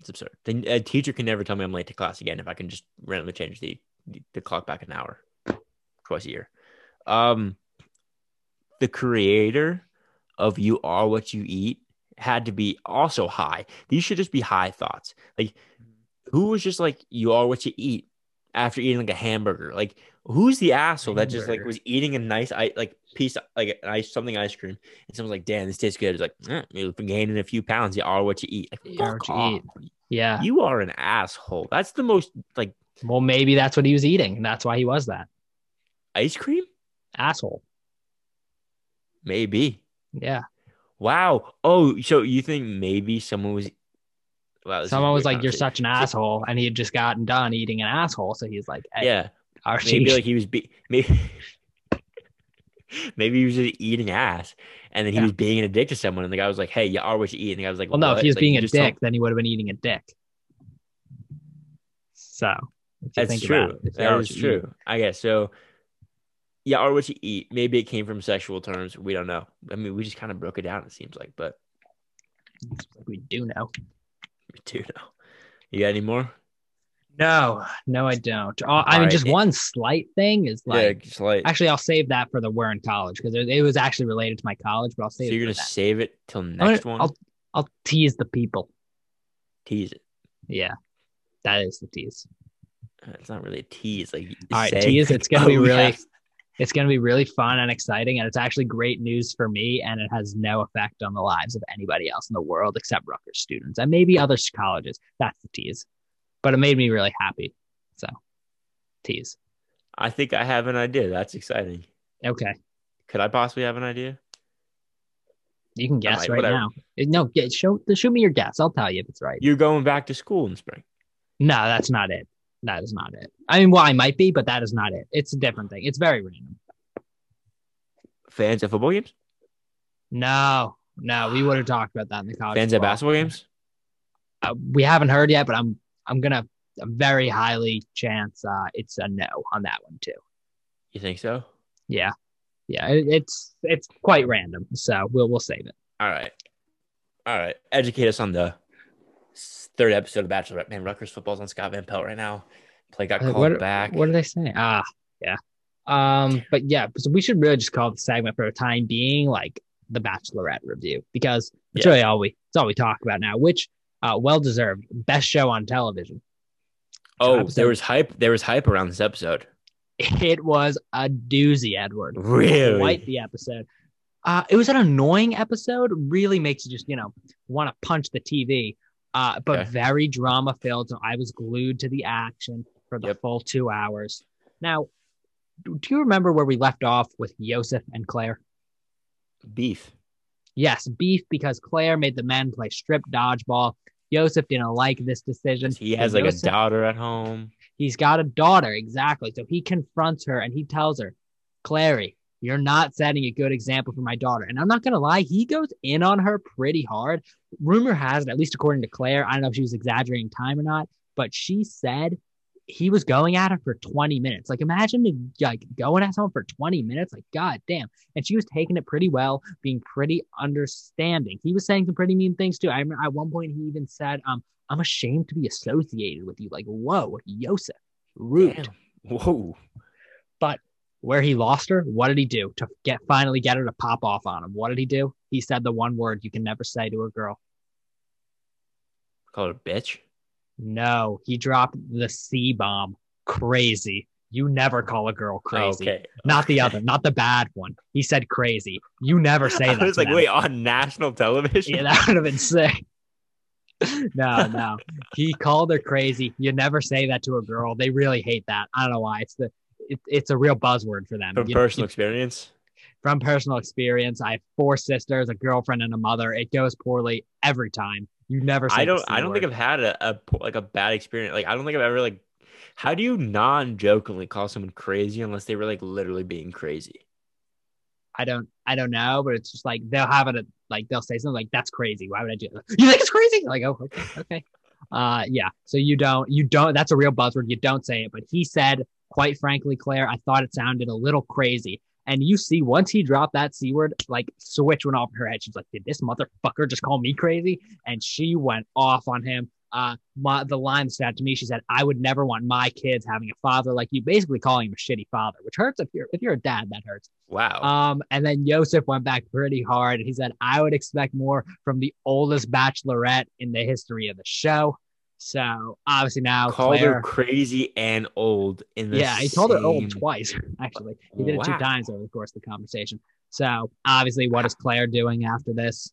It's absurd. The, a teacher can never tell me I'm late to class again if I can just randomly change the the, the clock back an hour twice a year. Um, the creator of "You Are What You Eat" had to be also high. These should just be high thoughts. Like, who was just like, "You are what you eat" after eating like a hamburger? Like, who's the asshole that just like was eating a nice i like piece like an ice something ice cream and someone's like, "Damn, this tastes good." It's like, eh, you've been gaining a few pounds. You are what you eat. Like, You are what you eat. Yeah. You are an asshole. That's the most like Well, maybe that's what he was eating. and That's why he was that ice cream? asshole. Maybe. Yeah. Wow. Oh, so you think maybe someone was wow, Someone was like, "You're such an asshole," and he had just gotten done eating an asshole, so he's like, hey, Yeah. Archie, Maybe like he was be- maybe *laughs* maybe he was just eating ass and then he Yeah. was being a dick to someone and the guy was like, Hey, you are what you eat. And the guy was like, Well, no, if he was Like, being a just told- dick, then he would have been eating a dick. So That's true. it, That is what you eat- true. I guess so. Yeah, or what you eat. Maybe it came from sexual terms. We don't know. I mean, we just kind of broke it down. It seems like, but We do know. We do know. You got any more? No, no, I don't. Uh, I mean, Alright. just one slight thing is like, just like actually, I'll save that for the we're in college because it, was actually related to my college, but I'll save so you're it gonna that. save it till I'm gonna- next one. I'll, I'll tease the people. tease it. Yeah, that is the tease. It's not really a tease. Like All right, tease, like, it's gonna *laughs* oh, be really- It's going to be really fun and exciting, and it's actually great news for me, and it has no effect on the lives of anybody else in the world except Rutgers students and maybe other colleges. That's the tease, but it made me really happy. So, tease. I think I have an idea. That's exciting. Okay, Could I possibly have an idea? you can guess right whatever. now. Uh, No, get show show me your guess. I'll tell you if it's right. You're going back to school in spring. No, that's not it. That is not it. I mean, well, I might be, but that is not it. It's a different thing. It's very random. Fans at football games? No, no, we would have talked about that in the college. Fans at basketball games? Uh, we haven't heard yet, but I'm I'm gonna a very highly chance uh, it's a no on that one too. You think so? Yeah, yeah, it, it's it's quite random, so we'll we'll save it. All right. All right. Educate us on the third episode of Bachelorette. Man, Rutgers football's on Scott Van Pelt right now. Play got Uh, called what, back. What did they say? Ah, yeah. Um, but yeah, so we should really just call the segment for the time being like the Bachelorette review because it's Yeah. really all we it's all we talk about now. Which uh, well deserved, best show on television. oh, episode- there was hype. There was hype around this episode. *laughs* It was a doozy, Edward. Really? Quite the episode. Uh, it was an annoying episode. Really makes you just you know want to punch the TV. Uh, but Okay. very drama filled. So I was glued to the action for the Yep. full two hours. Now, do you remember where we left off with Yosef and Clare? Beef. Yes, beef because Clare made the men play strip dodgeball. Yosef didn't like this decision. He has like a daughter at home. He's got a daughter, exactly. So he confronts her and he tells her, Clary, you're not setting a good example for my daughter. And I'm not going to lie, he goes in on her pretty hard. Rumor has it, at least according to Clare, I don't know if she was exaggerating time or not, but she said he was going at her for 20 minutes. Like, imagine like going at someone for 20 minutes. Like, god damn. And she was taking it pretty well, being pretty understanding. He was saying some pretty mean things too. I remember at one point he even said, um, I'm ashamed to be associated with you. Like, whoa, Yosef, rude. Whoa. Where he lost her, what did he do to get finally get her to pop off on him? What did he do? He said the one word you can never say to a girl. Call her a bitch. No, he dropped the C bomb. Crazy. You never call a girl crazy. Okay. Not the other, not the bad one. He said crazy. You never *laughs* say that. I was like, them. wait, on national television? Yeah, *laughs* that would have been sick. no, no. He called her crazy. You never say that to a girl. They really hate that. I don't know why. It's the it, it's a real buzzword for them. From You- personal you- experience. from personal experience. I have four sisters, a girlfriend, and a mother. It goes poorly every time. You never. I don't. I don't word. think I've had a, a like a bad experience. Like I don't think I've ever like. How do you non-jokingly call someone crazy unless they were like literally being crazy? I don't. I don't know, but it's just like they'll have it. Like they'll say something like, "That's crazy. Why would I do that? You think it's crazy?" Like, oh, okay, okay. Uh, yeah. So you don't. You don't. That's a real buzzword. You don't say it, but he said. Quite frankly, Clare, I thought it sounded a little crazy. And you see, once he dropped that C word, like switch went off in her head. She's like, Did this motherfucker just call me crazy? And she went off on him. Uh, my, the line said to me, she said, I would never want my kids having a father like you, basically calling him a shitty father, which hurts if you're if you're a dad, that hurts. Wow. Um, and then Yosef went back pretty hard and he said, I would expect more from the oldest bachelorette in the history of the show. So obviously now called Clare, her crazy and old in the yeah he called her old twice *laughs* actually he did wow. it two times over the course of the conversation. So obviously, what is Clare doing after this?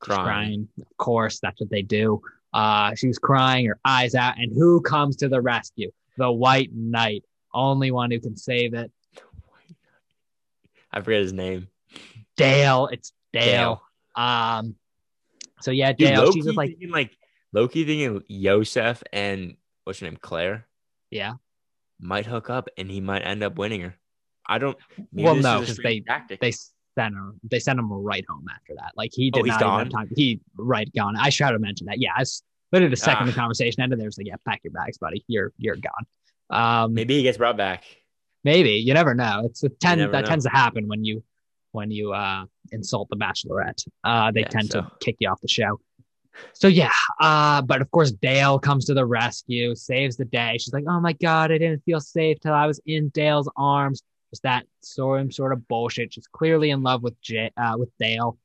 Crying. crying. Of course, that's what they do. Uh, she was crying her eyes out, and who comes to the rescue? The White Knight, only one who can save it. I forget his name. Dale. It's Dale. Dale. Um. So yeah, Dale. Dude, she's just like like Loki thinking Yosef and what's her name, Clare. Yeah, might hook up and he might end up winning her. I don't. Well, no, because they tactic. they sent her they sent him right home after that. Like he did oh, not gone? have time. He right gone. I should have mentioned that. Yeah, it's literally the second ah. the conversation ended. There's like, yeah, pack your bags, buddy. You're you're gone. Um, maybe he gets brought back. Maybe you never know. It's a ten that know. tends to happen when you when you uh insult the bachelorette. Uh, they yeah, tend so. to kick you off the show. So yeah, uh, but of course Dale comes to the rescue, saves the day. She's like, "Oh my god, I didn't feel safe till I was in Dale's arms." Just that sort of sort of bullshit. She's clearly in love with J- uh, with Dale.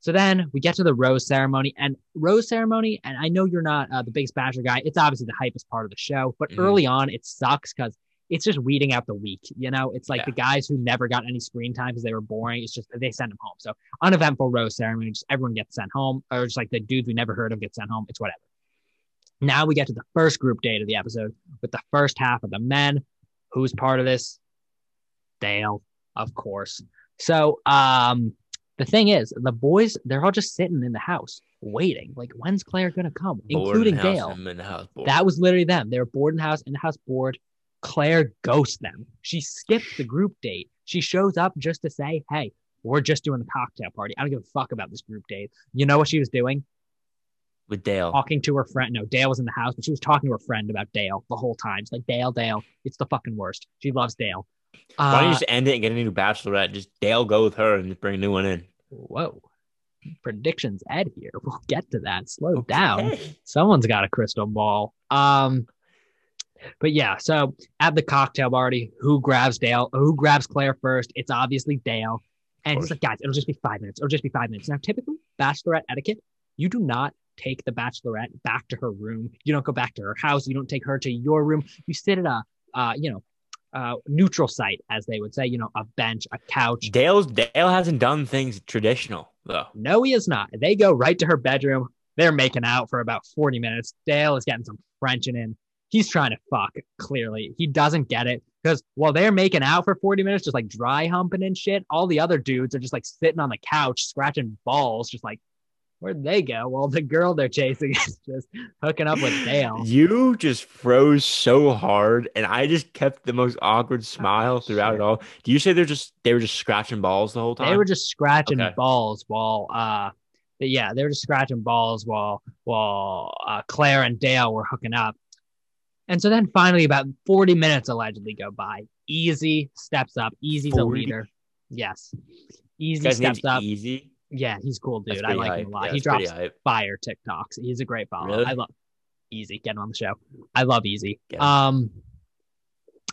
So then we get to the rose ceremony and rose ceremony. And I know you're not uh, the biggest Bachelor guy. It's obviously the hypest part of the show, but mm-hmm. early on it sucks because it's just weeding out the weak. You know, it's like yeah. the guys who never got any screen time because they were boring. It's just they send them home. So uneventful rose ceremony, just everyone gets sent home, or just like the dudes we never heard of get sent home. It's whatever. Now we get to the first group date of the episode with the first half of the men. Who's part of this? Dale, of course. So um the thing is, the boys, they're all just sitting in the house waiting. Like, when's Clare gonna come? Board Including Dale. That was literally them. They were bored in the house, in the house bored. Clare ghosts them. She skips the group date. She shows up just to say, hey, we're just doing the cocktail party. I don't give a fuck about this group date. You know what she was doing? With Dale. Talking to her friend. No, Dale was in the house, but she was talking to her friend about Dale the whole time. It's like, Dale, Dale, it's the fucking worst. She loves Dale. Why don't you uh, just end it and get a new bachelorette? Just Dale go with her and just bring a new one in. Whoa. Predictions Ed here. We'll get to that. Slow okay. down. Someone's got a crystal ball. Um, but yeah, so at the cocktail party, who grabs Dale? Who grabs Clare first? It's obviously Dale. And he's like, guys, it'll just be five minutes. It'll just be five minutes. Now, typically, bachelorette etiquette, you do not take the bachelorette back to her room. You don't go back to her house. You don't take her to your room. You sit at a, uh, you know, uh, neutral site, as they would say, you know, a bench, a couch. Dale's Dale hasn't done things traditional though. No, he is not. They go right to her bedroom. They're making out for about 40 minutes. Dale is getting some Frenching in he's trying to fuck clearly he doesn't get it because while they're making out for 40 minutes just like dry humping and shit all the other dudes are just like sitting on the couch scratching balls just like where'd they go well the girl they're chasing *laughs* is just hooking up with dale you just froze so hard and i just kept the most awkward smile oh, throughout shit. it all do you say they're just they were just scratching balls the whole time they were just scratching okay. balls while uh yeah, they were just scratching balls while while uh, Clare and Dale were hooking up. And so then finally, about 40 minutes allegedly go by. Eazy steps up. Eazy's 40? a leader. Yes. Eazy steps up. Eazy. Yeah, he's cool, dude. I like hype. him a lot. Yeah, he drops fire TikToks. He's a great follow. Really? I love Eazy. Get him on the show. I love Eazy. Um,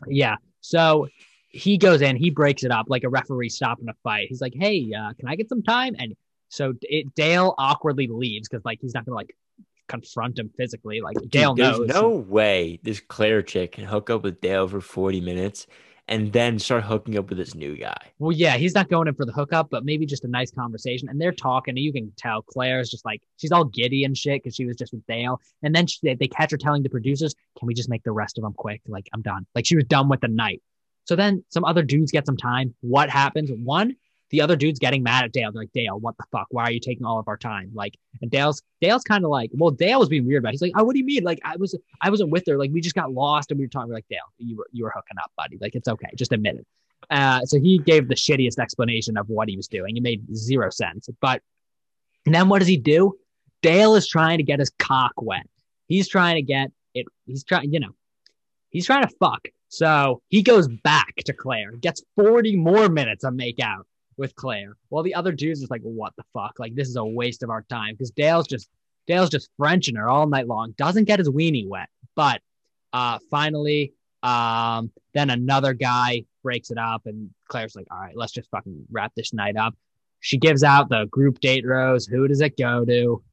yeah. So he goes in, he breaks it up like a referee stopping a fight. He's like, "Hey, uh, can I get some time?" And so it, Dale awkwardly leaves because like he's not gonna like confront him physically. Like Dale Dude, there's no way this Clare chick can hook up with Dale for 40 minutes and then start hooking up with this new guy. Well, yeah, he's not going in for the hookup, but maybe just a nice conversation. And they're talking, and you can tell Clare's just like she's all giddy and shit because she was just with Dale. And then she, they catch her telling the producers, "Can we just make the rest of them quick? Like I'm done." Like she was done with the night. So then some other dudes get some time. What happens? One, the other dude's getting mad at Dale. They're like, Dale, what the fuck? Why are you taking all of our time? Like, and Dale's Dale's kind of like, well, Dale was being weird about. It. He's like, oh, what do you mean? Like, I was I wasn't with her. Like, we just got lost and we were talking. We're like, Dale, you were you were hooking up, buddy. Like, it's okay. Just admit it. Uh, so he gave the shittiest explanation of what he was doing. It made zero sense. But then what does he do? Dale is trying to get his cock wet. He's trying to get it. He's trying, you know, he's trying to fuck. So he goes back to Clare, gets 40 more minutes of make out with Clare. While the other dudes is like, what the fuck? Like, this is a waste of our time. Because Dale's just Dale's just Frenching her all night long. Doesn't get his weenie wet. But uh finally, um, then another guy breaks it up, and Clare's like, all right, let's just fucking wrap this night up. She gives out the group date rose. Who does it go to?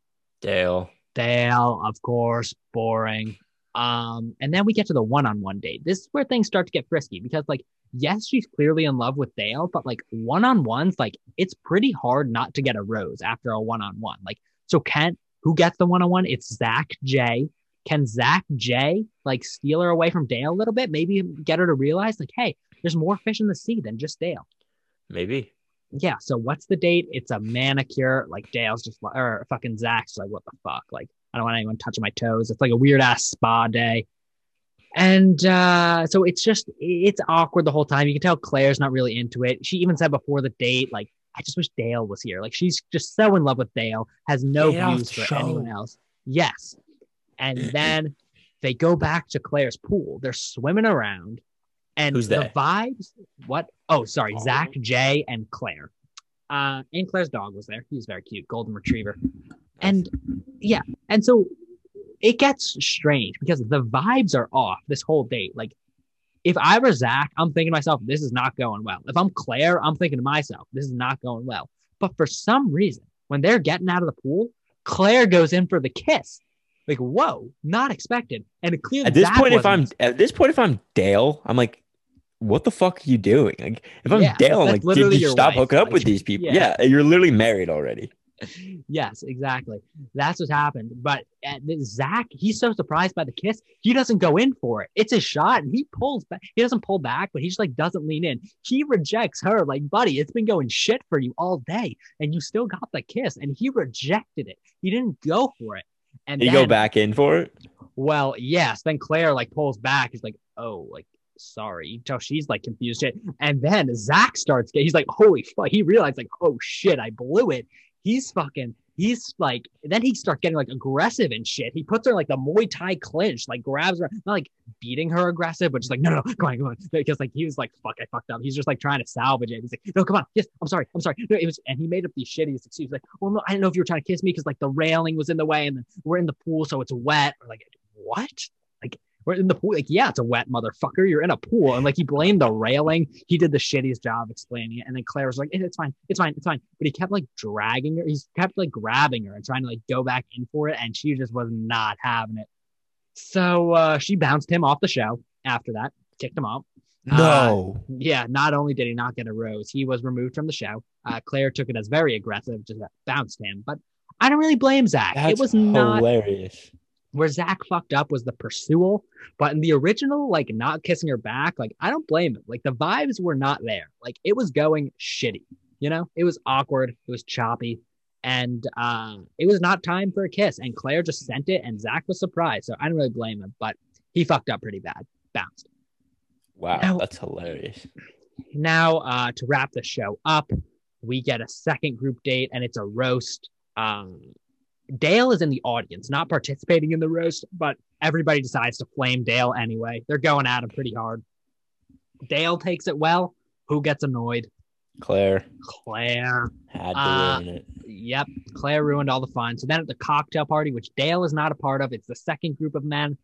Dale. Dale, of course, boring. Um, and then we get to the one-on-one date. This is where things start to get frisky because, like, yes, she's clearly in love with Dale, but like one-on-ones, like it's pretty hard not to get a rose after a one-on-one. Like, so Kent, who gets the one-on-one? It's Zach J. Can Zach J like steal her away from Dale a little bit? Maybe get her to realize, like, hey, there's more fish in the sea than just Dale. Maybe. Yeah. So what's the date? It's a manicure. Like Dale's just or fucking Zach's like, what the fuck? Like, I don't want anyone touching my toes. It's like a weird ass spa day. And uh, so it's just it's awkward the whole time. You can tell Clare's not really into it. She even said before the date, like, I just wish Dale was here. Like she's just so in love with Dale, has no Get views for show. anyone else. Yes. And then they go back to Clare's pool. They're swimming around. And Who's the that? vibes, what? Oh, sorry, oh. Zach, Jay, and Clare. Uh, and Clare's dog was there. He was very cute, golden retriever. And yeah, and so it gets strange because the vibes are off this whole date. Like, if I were Zach, I'm thinking to myself, this is not going well. If I'm Clare, I'm thinking to myself, this is not going well. But for some reason, when they're getting out of the pool, Clare goes in for the kiss. Like, whoa, not expected. And clearly, at this point, if I'm at this point, if I'm Dale, I'm like, what the fuck are you doing? Like, if I'm yeah, Dale, I'm like, did you stop wife. hooking up like, with these people? Yeah. yeah, you're literally married already. Yes, exactly. That's what happened. But uh, Zach, he's so surprised by the kiss, he doesn't go in for it. It's a shot, and he pulls back. He doesn't pull back, but he just like doesn't lean in. He rejects her, like, buddy, it's been going shit for you all day, and you still got the kiss, and he rejected it. He didn't go for it. And you go back in for it. Well, yes. Then Clare like pulls back. He's like, oh, like sorry. You tell she's like confused shit. And then Zach starts getting, he's like, holy fuck. He realized like, oh shit, I blew it. He's fucking he's like, then he starts getting like aggressive and shit. He puts her like the Muay Thai clinch, like grabs her, not like beating her aggressive, but just like, no, no, no, go on, go on. Because like he was like, fuck, I fucked up. He's just like trying to salvage it. He's like, no, come on, yes, I'm sorry, I'm sorry. No, it was, and he made up these shittiest excuses. Like, well, no, I didn't know if you were trying to kiss me because like the railing was in the way and we're in the pool, so it's wet. Or like, what? We're in the pool. Like, yeah, it's a wet motherfucker. You're in a pool. And like he blamed the railing. He did the shittiest job explaining it. And then Clare was like, it's fine. It's fine. It's fine. But he kept like dragging her. He kept like grabbing her and trying to like go back in for it. And she just was not having it. So uh, she bounced him off the show after that, kicked him off. No. Uh, yeah, not only did he not get a rose, he was removed from the show. Uh, Clare took it as very aggressive, just bounced him. But I don't really blame Zach. That's it was not hilarious where Zach fucked up was the pursual, but in the original, like not kissing her back, like I don't blame him. Like the vibes were not there. Like it was going shitty. You know, it was awkward. It was choppy, and uh, it was not time for a kiss. And Clare just sent it, and Zach was surprised. So I don't really blame him, but he fucked up pretty bad. Bounced. Wow, now, that's hilarious. Now, uh, to wrap the show up, we get a second group date, and it's a roast. Um, Dale is in the audience, not participating in the roast, but everybody decides to flame Dale anyway. They're going at him pretty hard. Dale takes it well. Who gets annoyed? Clare. Clare. Had to uh, ruin it. Yep. Clare ruined all the fun. So then at the cocktail party, which Dale is not a part of, it's the second group of men.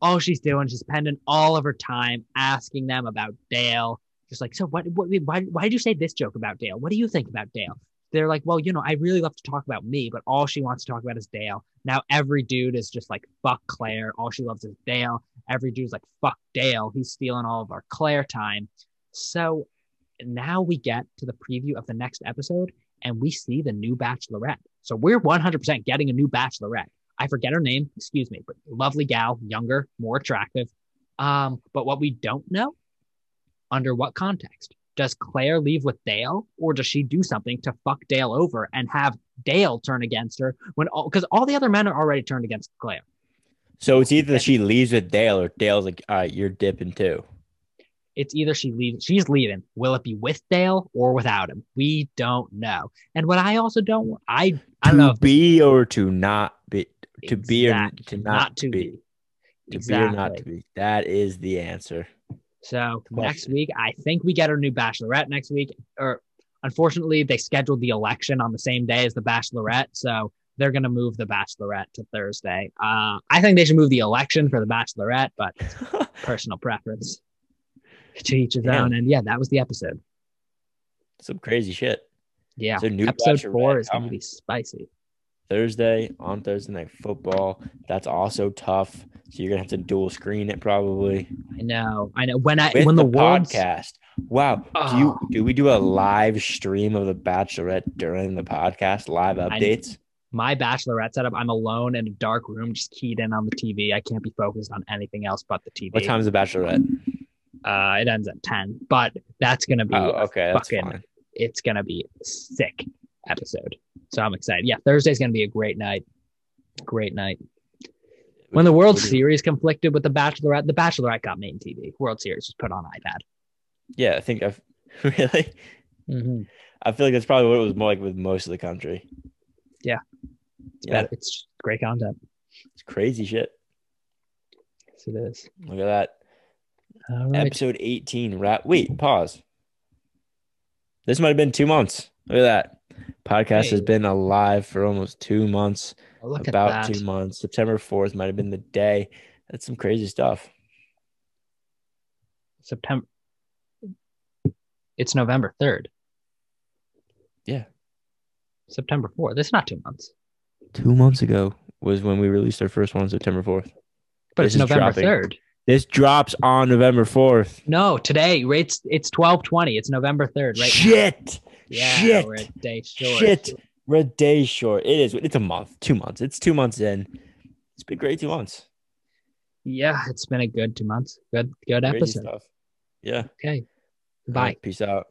All she's doing, she's spending all of her time asking them about Dale. Just like, so what, what why, why did you say this joke about Dale? What do you think about Dale? They're like, well, you know, I really love to talk about me, but all she wants to talk about is Dale. Now every dude is just like, fuck Clare. All she loves is Dale. Every dude's like, fuck Dale. He's stealing all of our Clare time. So now we get to the preview of the next episode and we see the new bachelorette. So we're 100% getting a new bachelorette. I forget her name, excuse me, but lovely gal, younger, more attractive. Um, but what we don't know under what context? Does Clare leave with Dale or does she do something to fuck Dale over and have Dale turn against her when all because all the other men are already turned against Clare? So it's either she leaves with Dale or Dale's like, all right, you're dipping too. It's either she leaves, she's leaving. Will it be with Dale or without him? We don't know. And what I also don't, I, I don't know. To be or to not be, to be or to not, to be. To be or not to be. That is the answer. So Question. next week, I think we get our new Bachelorette next week. Or unfortunately, they scheduled the election on the same day as the Bachelorette, so they're going to move the Bachelorette to Thursday. Uh, I think they should move the election for the Bachelorette, but *laughs* personal preference to each his Yeah. own. And yeah, that was the episode. Some crazy shit. Yeah, So new episode four is going to be spicy. Thursday on Thursday night football. That's also tough. So you're gonna have to dual screen it probably. I know, I know. When I With when the, the, world's podcast. Wow. Do you Oh. do we do a live stream of the Bachelorette during the podcast? Live updates? my Bachelorette setup, I'm alone in a dark room, just keyed in on the TV. I can't be focused on anything else but the TV. What time is the Bachelorette? Uh, it ends at 10, but that's going to be, Oh, okay. That's fucking, fine. it's going to be sick episode. So I'm excited. Yeah, Thursday's going to be a great night. Great night. When the World What do you- Series conflicted with the Bachelorette, the Bachelorette got main TV. World Series was put on iPad. Yeah, I think I've *laughs* really. Mm-hmm. I feel like that's probably what it was more like with most of the country. Yeah. Yeah, It's great content. it's crazy shit. Yes, it is. Look at that. Right. Episode 18. Rat. Wait, pause. This might have been two months. Look at that. Podcast has been alive for almost two months. Oh, look about at that. two months. September 4th might have been the day. That's some crazy stuff. September. It's November 3rd. Yeah. September 4th. It's not two months, Two months ago was when we released our first one, September 4th. but This it's November dropping. 3rd. This drops on November 4th. No, today it's it's 1220. It's November 3rd, right? Shit. Yeah, Shit. we're a day short. Shit. We're a day short. It is. It's a month. Two months. It's two months in. It's been great two months. Yeah, it's been a good two months. Good, good Crazy episode. stuff. Yeah. Okay. Bye. right, Peace out.